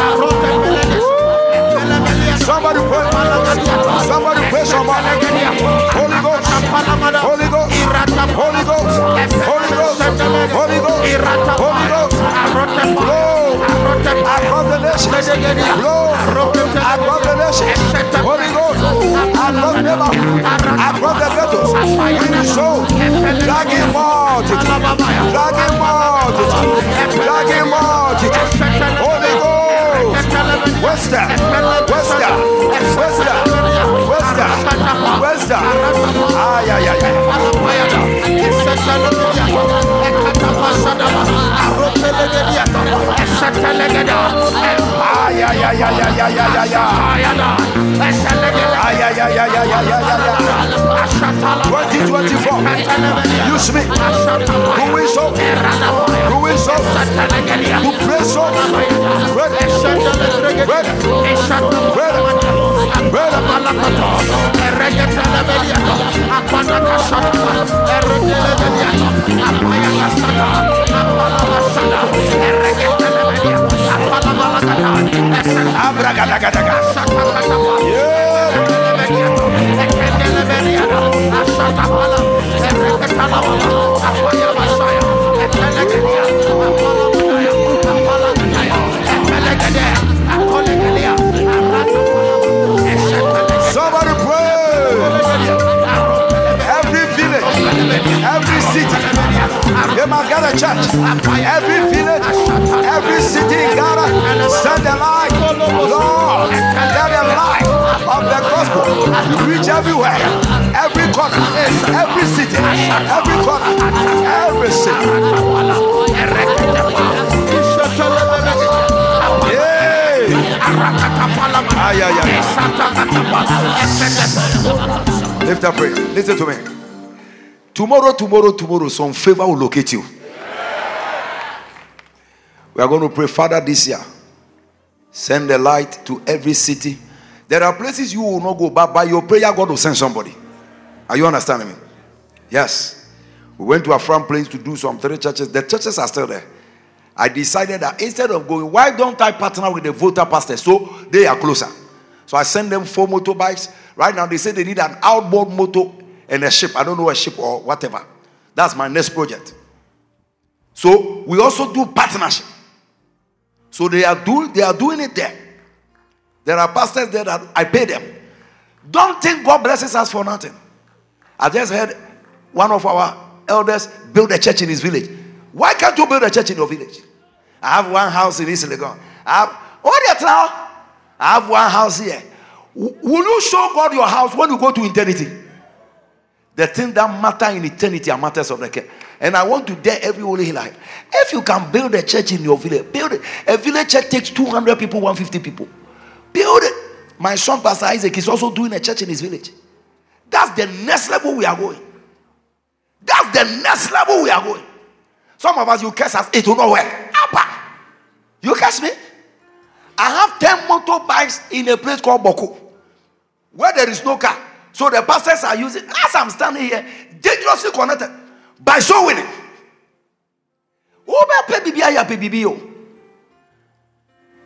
Arroca la Somebody pray. Somebody pray somebody. Holy Ghost. Holy Ghost. Holy Ghost. Holy Ghost. Holy Ghost. Holy Ghost. Blow the nation. Blow across the nation. Holy Ghost. Across the Westa, Westa, Westa, Westa, Westa, Westa. Ah, yeah, yeah, yeah ay, ay, ay. Ay, ay, ay, ay, ay, ay, ay, ay, ay. Ay, ay, ay, ay, ay, ay, ay, ay, ay. 2024. Use me. Who will so? Who will so? Who pray so? Pray. Pray. Pray. Pray. Abragadagadaga. Yeah. Somebody pray. Every village, every city, a church. Every village, every city in Ghana, send the light. Lord, let the light of the gospel reach everywhere. every corner, every city, every corner, every city. Yeah. Ah. Lift up prayer. Listen to me. Tomorrow, tomorrow, tomorrow, some favor will locate you. We are going to pray, Father, this year. Send the light to every city. There are places you will not go, but by your prayer, God will send somebody. Are you understanding me? Yes. We went to Afram Plains to do some three churches. The churches are still there. I decided that instead of going, why don't I partner with the Volta pastors so they are closer? So I sent them four motorbikes. Right now, they say they need an outboard motor and a ship. I don't know a ship or whatever. That's my next project. So we also do partnership. So they are doing they are doing it there. There are pastors there that I pay them. Don't think God blesses us for nothing. I just heard one of our elders build a church in his village. Why can't you build a church in your village? I have one house in East Legon. I have now? I have one house here. Will you show God your house when you go to eternity? The thing that matter in eternity are matters of the care. And I want to dare every holy life. If you can build a church in your village, build it. A village church takes 200 people, 150 people. Build it. My son, Pastor Isaac, is also doing a church in his village. That's the next level we are going. That's the next level we are going. Some of us, you curse us, it will not work. You catch me? I have 10 motorbikes in a place called Boko, where there is no car. So the pastors are using, as I'm standing here, dangerously connected by so winning.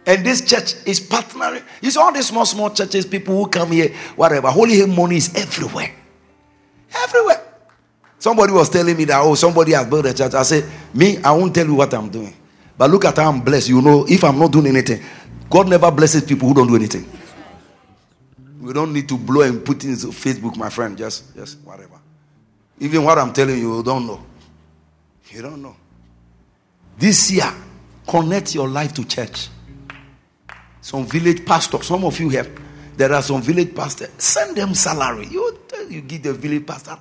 And this church is partnering. You see, all these small, small churches, people who come here, whatever. Holy money is everywhere. Everywhere. Somebody was telling me that, oh, somebody has built a church. I said, me, I won't tell you what I'm doing. But look at how I'm blessed. You know, if I'm not doing anything, God never blesses people who don't do anything. We don't need to blow and put in Facebook, my friend. Just, just whatever. Even what I'm telling you, you don't know. You don't know. This year, connect your life to church. Some village pastors, some of you have, there are some village pastors. Send them salary. You, you give the village pastor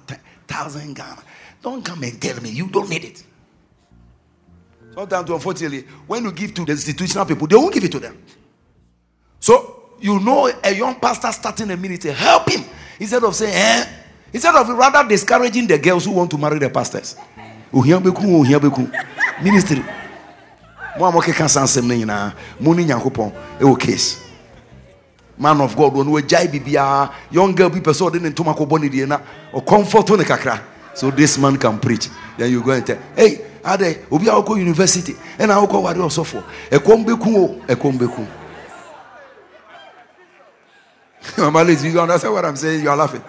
thousand Ghana. Don't come and tell me you don't need it. Sometimes, unfortunately, when you give to the institutional people, they won't give it to them. So, you know, a young pastor starting a ministry, help him instead of saying, eh, instead of rather discouraging the girls who want to marry the pastors. Ministry. Mo amoke case. Man of God, when we jai bibia, young girl be person didn't to mako boni die na o comfort ne kakra. So this man can preach. Then you go and tell, hey, ade obi a university ɛna wokɔ ware ɔsɔfo ɛkɔm bɛku o ɛkɔm bɛku [laughs] Mama Liz, you understand what I'm saying? You are laughing.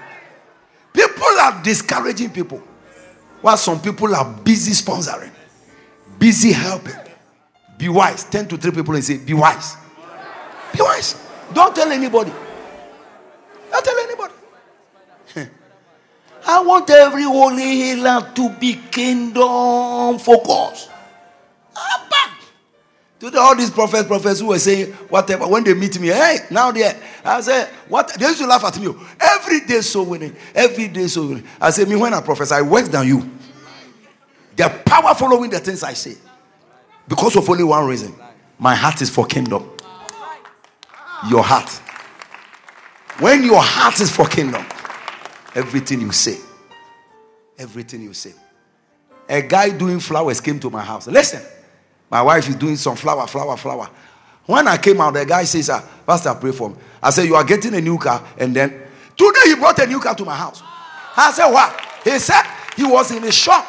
People are discouraging people. While some people are busy sponsoring, busy helping. Be wise. 10 to 3 people and say, Be wise. Be wise. Don't tell anybody. Don't tell anybody. [laughs] I want every holy healer to be kingdom focused. Abba. To all these prophets, prophets who were saying whatever, when they meet me, hey, now they, I say, what? They used to laugh at me. Every day so winning, every day so winning. I say, me when I prophesy, I worse than you. The power following the things I say. Because of only one reason. My heart is for kingdom. Your heart. When your heart is for kingdom, everything you say, everything you say. A guy doing flowers came to my house. Listen, my wife is doing some flower, flower, flower. When I came out, the guy says, ah, Pastor, pray for me. I said, You are getting a new car. And then today he brought a new car to my house. I said, What? He said he was in a shop.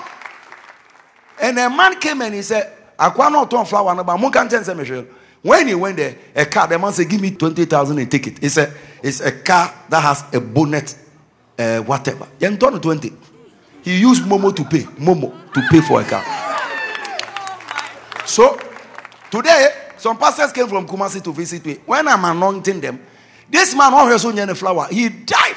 And a man came and he said, I cannot turn flower, but can't. When he went there, a car, the man said, Give me 20,000 and take it. He said, It's a car that has a bonnet, uh, whatever. He turned 20. He used Momo to pay. Momo to pay for a car. So, today, some pastors came from Kumasi to visit me. When I'm anointing them, this man also near the flower. He died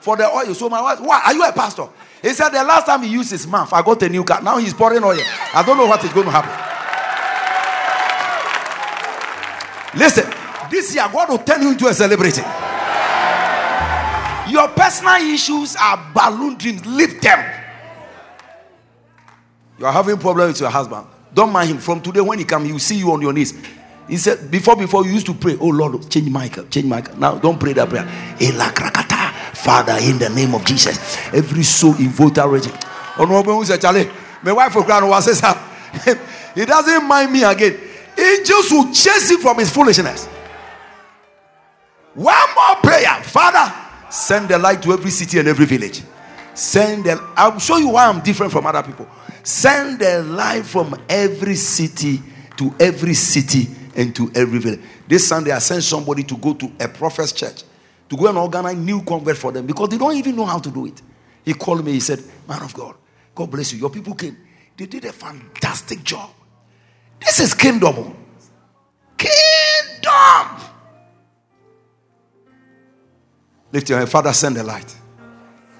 for the oil. So my wife, why are you a pastor? He said the last time he used his mouth, I got a new car. Now he's pouring oil. I don't know what is going to happen. Listen, this year God will turn you into a celebrity. Your personal issues are balloon dreams. Leave them. You are having problems with your husband. Don't mind him. From today, when he comes, he will see you on your knees. He said, before, before you used to pray, oh Lord, change Michael, change Michael. Now don't pray that prayer. Father, in the name of Jesus, every soul in Volta region. Oh no, my wife will cry was says [laughs] he doesn't mind me again. Angels will chase him from his foolishness. One more prayer, Father, send the light to every city and every village. Send the I'll show you why I'm different from other people. Send the light from every city to every city and to every village. This Sunday, I sent somebody to go to a prophet's church to go and organize new convert for them because they don't even know how to do it. He called me, he said, Man of God, God bless you. Your people came. They did a fantastic job. This is kingdom. Kingdom. Lift your hand. Father, send the light.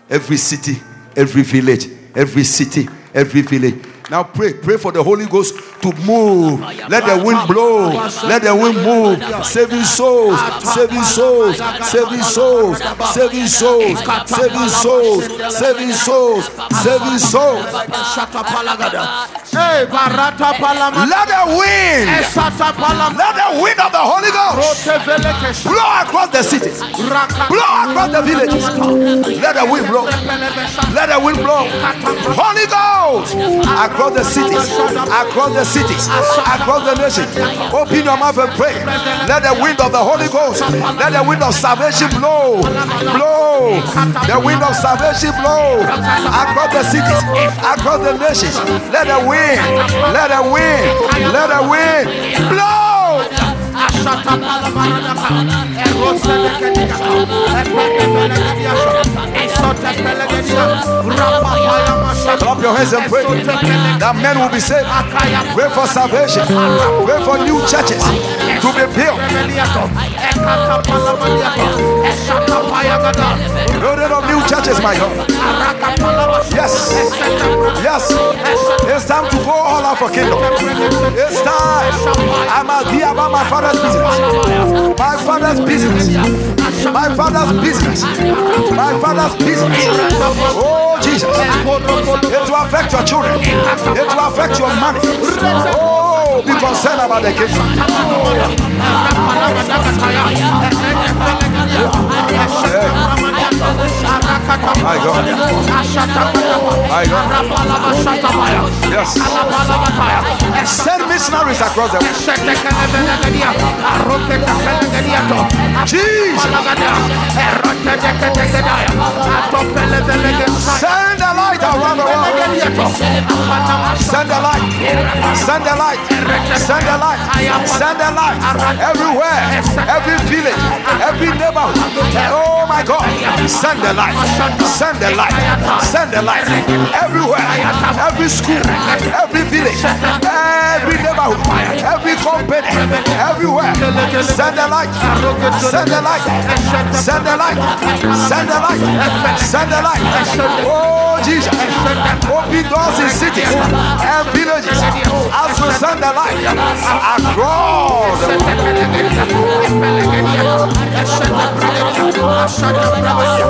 Every city, every village, every city, every village. Now pray, pray for the Holy Ghost to move. Let the wind blow. Let the wind move. Saving souls, saving souls, saving souls, saving souls, saving souls, saving souls, saving souls. Let the wind, let the wind of the Holy Ghost blow across the cities, blow across the villages. Let the wind blow. Let the wind blow. Holy Ghost across the cities, across the cities, across the nation. Open your mouth and pray. Let the wind of the Holy Ghost, let the wind of salvation blow, blow. The wind of salvation blow across the cities, across the nations. Let the wind, let the wind, let the wind blow. Clap your hands and pray that men will be saved. Pray for salvation. Pray for new churches to be built. Building of new churches, my God. Yes. Yes. It's time to go all out for kingdom. It's time. I must be about my business. My father's business. My father's business. My father's business. Oh, Jesus. It will affect your children. It will affect your money. Oh, be concerned about the kingdom. My God. My God. Yes. Send missionaries across the world. Jesus. Send the light around the world. Send the light. Send the light. Send the light. Send the light. Everywhere. Every village. Every neighborhood. Oh my God. Send the light. Send the light. Send the light. Everywhere. Every school. Every village. Every neighborhood. Every company. Everywhere. Send the light. Send the light. Send the light. Send the light. Send the light. Oh Jesus. Open doors in cities and villages. As we send the light across the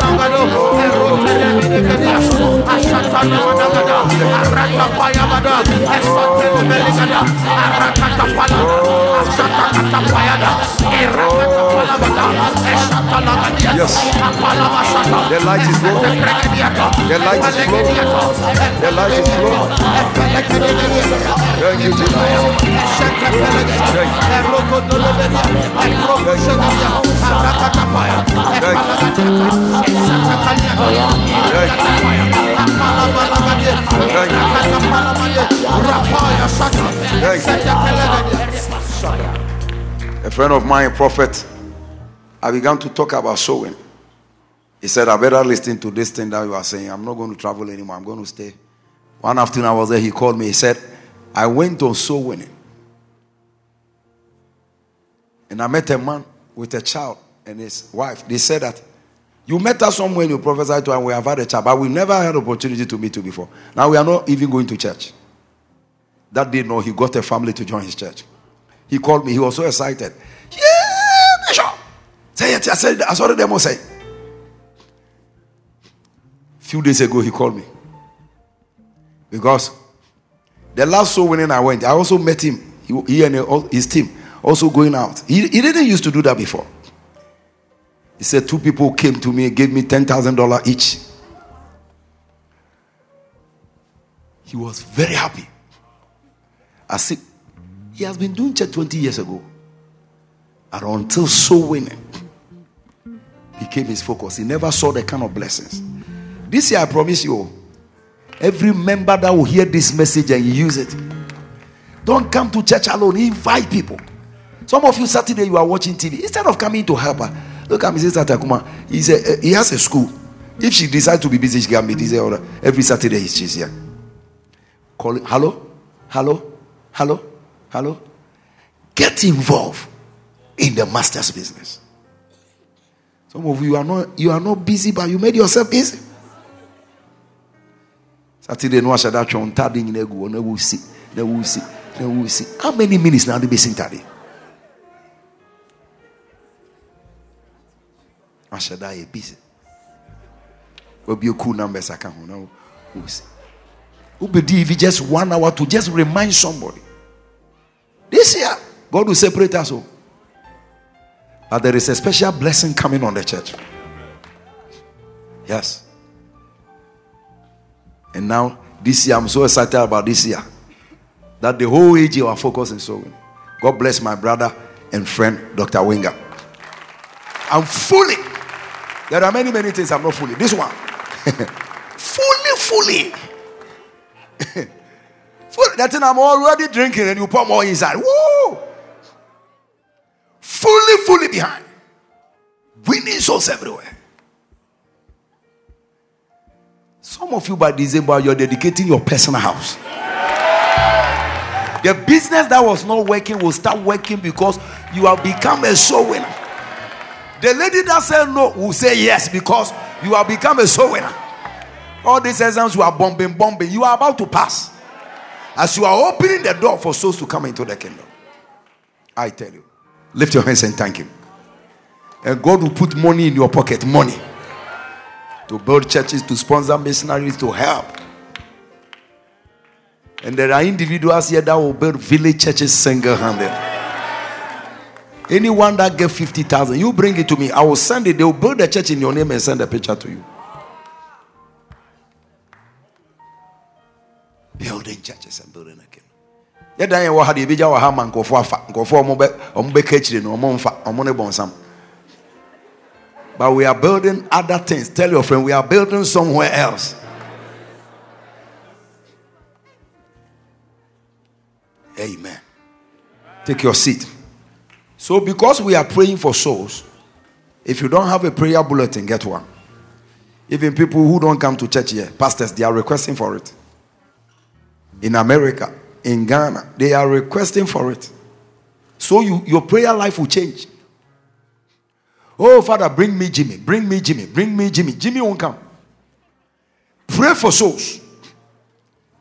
bado erotele menekediasu ashatana managada arata paya bada esotele menekada arakata palada ashatana payada erakata palabada Yes. The light is flowing. The light is flowing. The light is flowing. Thank you, Jesus. A friend of mine, prophet, I began to talk about sowing. He said, I better listen to this thing that you are saying. I'm not going to travel anymore. I'm going to stay. One afternoon I was there. He called me. He said, I went on soul winning. And I met a man with a child and his wife. They said that you met us somewhere and you prophesied to and we have had a child, but we never had opportunity to meet you before. Now we are not even going to church. That day, no, he got a family to join his church. He called me. He was so excited. Yeah. Say it. I said, I saw the demo say. Few days ago, he called me. Because the last soul winning I went, I also met him. He, he and his team also going out. He, he didn't used to do that before. He said two people came to me and gave me $10,000 each. He was very happy. I said, he has been doing church 20 years ago. And until soul winning became his focus, he never saw the kind of blessings. This year, I promise you, every member that will hear this message and use it, don't come to church alone. Invite people. Some of you Saturday you are watching TV instead of coming to help her. Look at Mrs. Tatakuma. He's a, eh, he has a school. If she decides to be busy, she can be busy every Saturday. She's here. Calling. Hello, hello, hello, hello. Get involved in the master's business. Some of you are not you are not busy, but you made yourself busy. Saturday no ashada chon tadi nyina gu na wo si na wo si na wo si. How many minutes now do be sing tadi? Ashada ye busy. Will be a cool numbers I can now. Wo si. Ubedi if just one hour to just remind somebody. This year, God will separate us all. But there is a special blessing coming on the church. Yes. And now, this year, I'm so excited about this year that the whole age our focus is sowing. God bless my brother and friend, Dr. Winger. I'm fully. There are many, many things I'm not fully. This one, [laughs] fully, fully. [laughs] fully. That thing I'm already drinking, and you pour more inside. Woo! Fully, fully behind. Winning souls everywhere. Some of you by December, you're dedicating your personal house. The business that was not working will start working because you have become a soul winner. The lady that said no will say yes because you have become a soul winner. All these exams you are bombing, bombing, you are about to pass. As you are opening the door for souls to come into the kingdom. I tell you, lift your hands and thank Him. And God will put money in your pocket, money to build churches, to sponsor missionaries, to help. And there are individuals here that will build village churches single handed. Anyone that get 50,000, you bring it to me. I will send it. They will build a church in your name and send a picture to you. Building churches and building a kingdom. Ha deɛ wɔ ha ma nkɔfoɔ afa. Nkɔfoɔ ɔmo bɛ ɔmo bɛ ka akyire no ɔmo ɔmo ne bɔnsam but we are building other things. Tell your friend we are building somewhere else. Amen. Take your seat. So because we are praying for souls if you don't have a prayer bulletin get one. Even people who don't come to church here pastors they are requesting for it. In america in ghana. They are requesting for it. So you, your prayer life will change. Oh father bring me jimmy. Bring me jimmy. Bring me jimmy. Jimmy won't come. Pray for souls.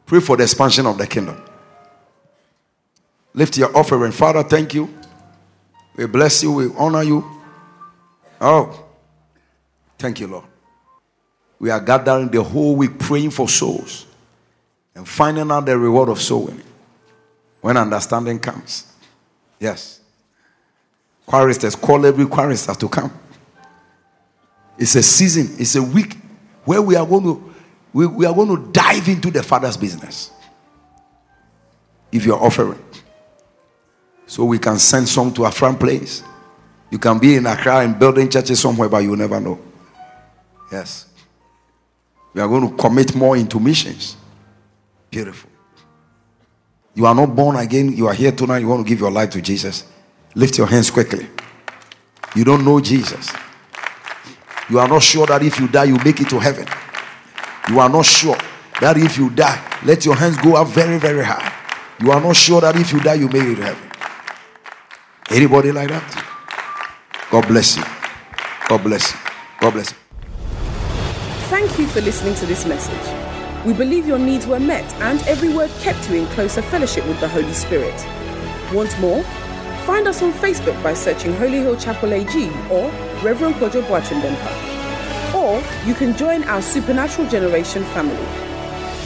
Pray for the expansion of the kingdom. Lift your offering. Father thank you. We bless you. We honor you. Oh thank you lord. We are gathering the whole week praying for souls and finding out the reward of soul winning when understanding comes. Yes. Choristers, call every chorister to come. It's a season, it's a week where we are going to we, we are going to dive into the father's business. If you're offering. So we can send some to Afram Plains. You can be in Accra and building churches somewhere, but you never know. Yes. We are going to commit more into missions. Beautiful. You are not born again. You are here tonight. You want to give your life to Jesus. Lift your hands quickly. You don't know Jesus. You are not sure that if you die, you make it to heaven. You are not sure that if you die, let your hands go up very, very high. You are not sure that if you die, you make it to heaven. Anybody like that? God bless you. God bless you. God bless you. Thank you for listening to this message. We believe your needs were met and every word kept you in closer fellowship with the Holy Spirit. Want more? Find us on Facebook by searching Holy Hill Chapel AG or Reverend Kojo Boatendempa. Or you can join our Supernatural Generation family.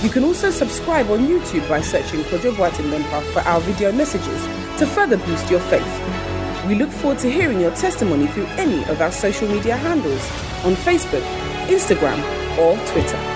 You can also subscribe on YouTube by searching Kojo Boatendempa for our video messages to further boost your faith. We look forward to hearing your testimony through any of our social media handles on Facebook, Instagram, or Twitter.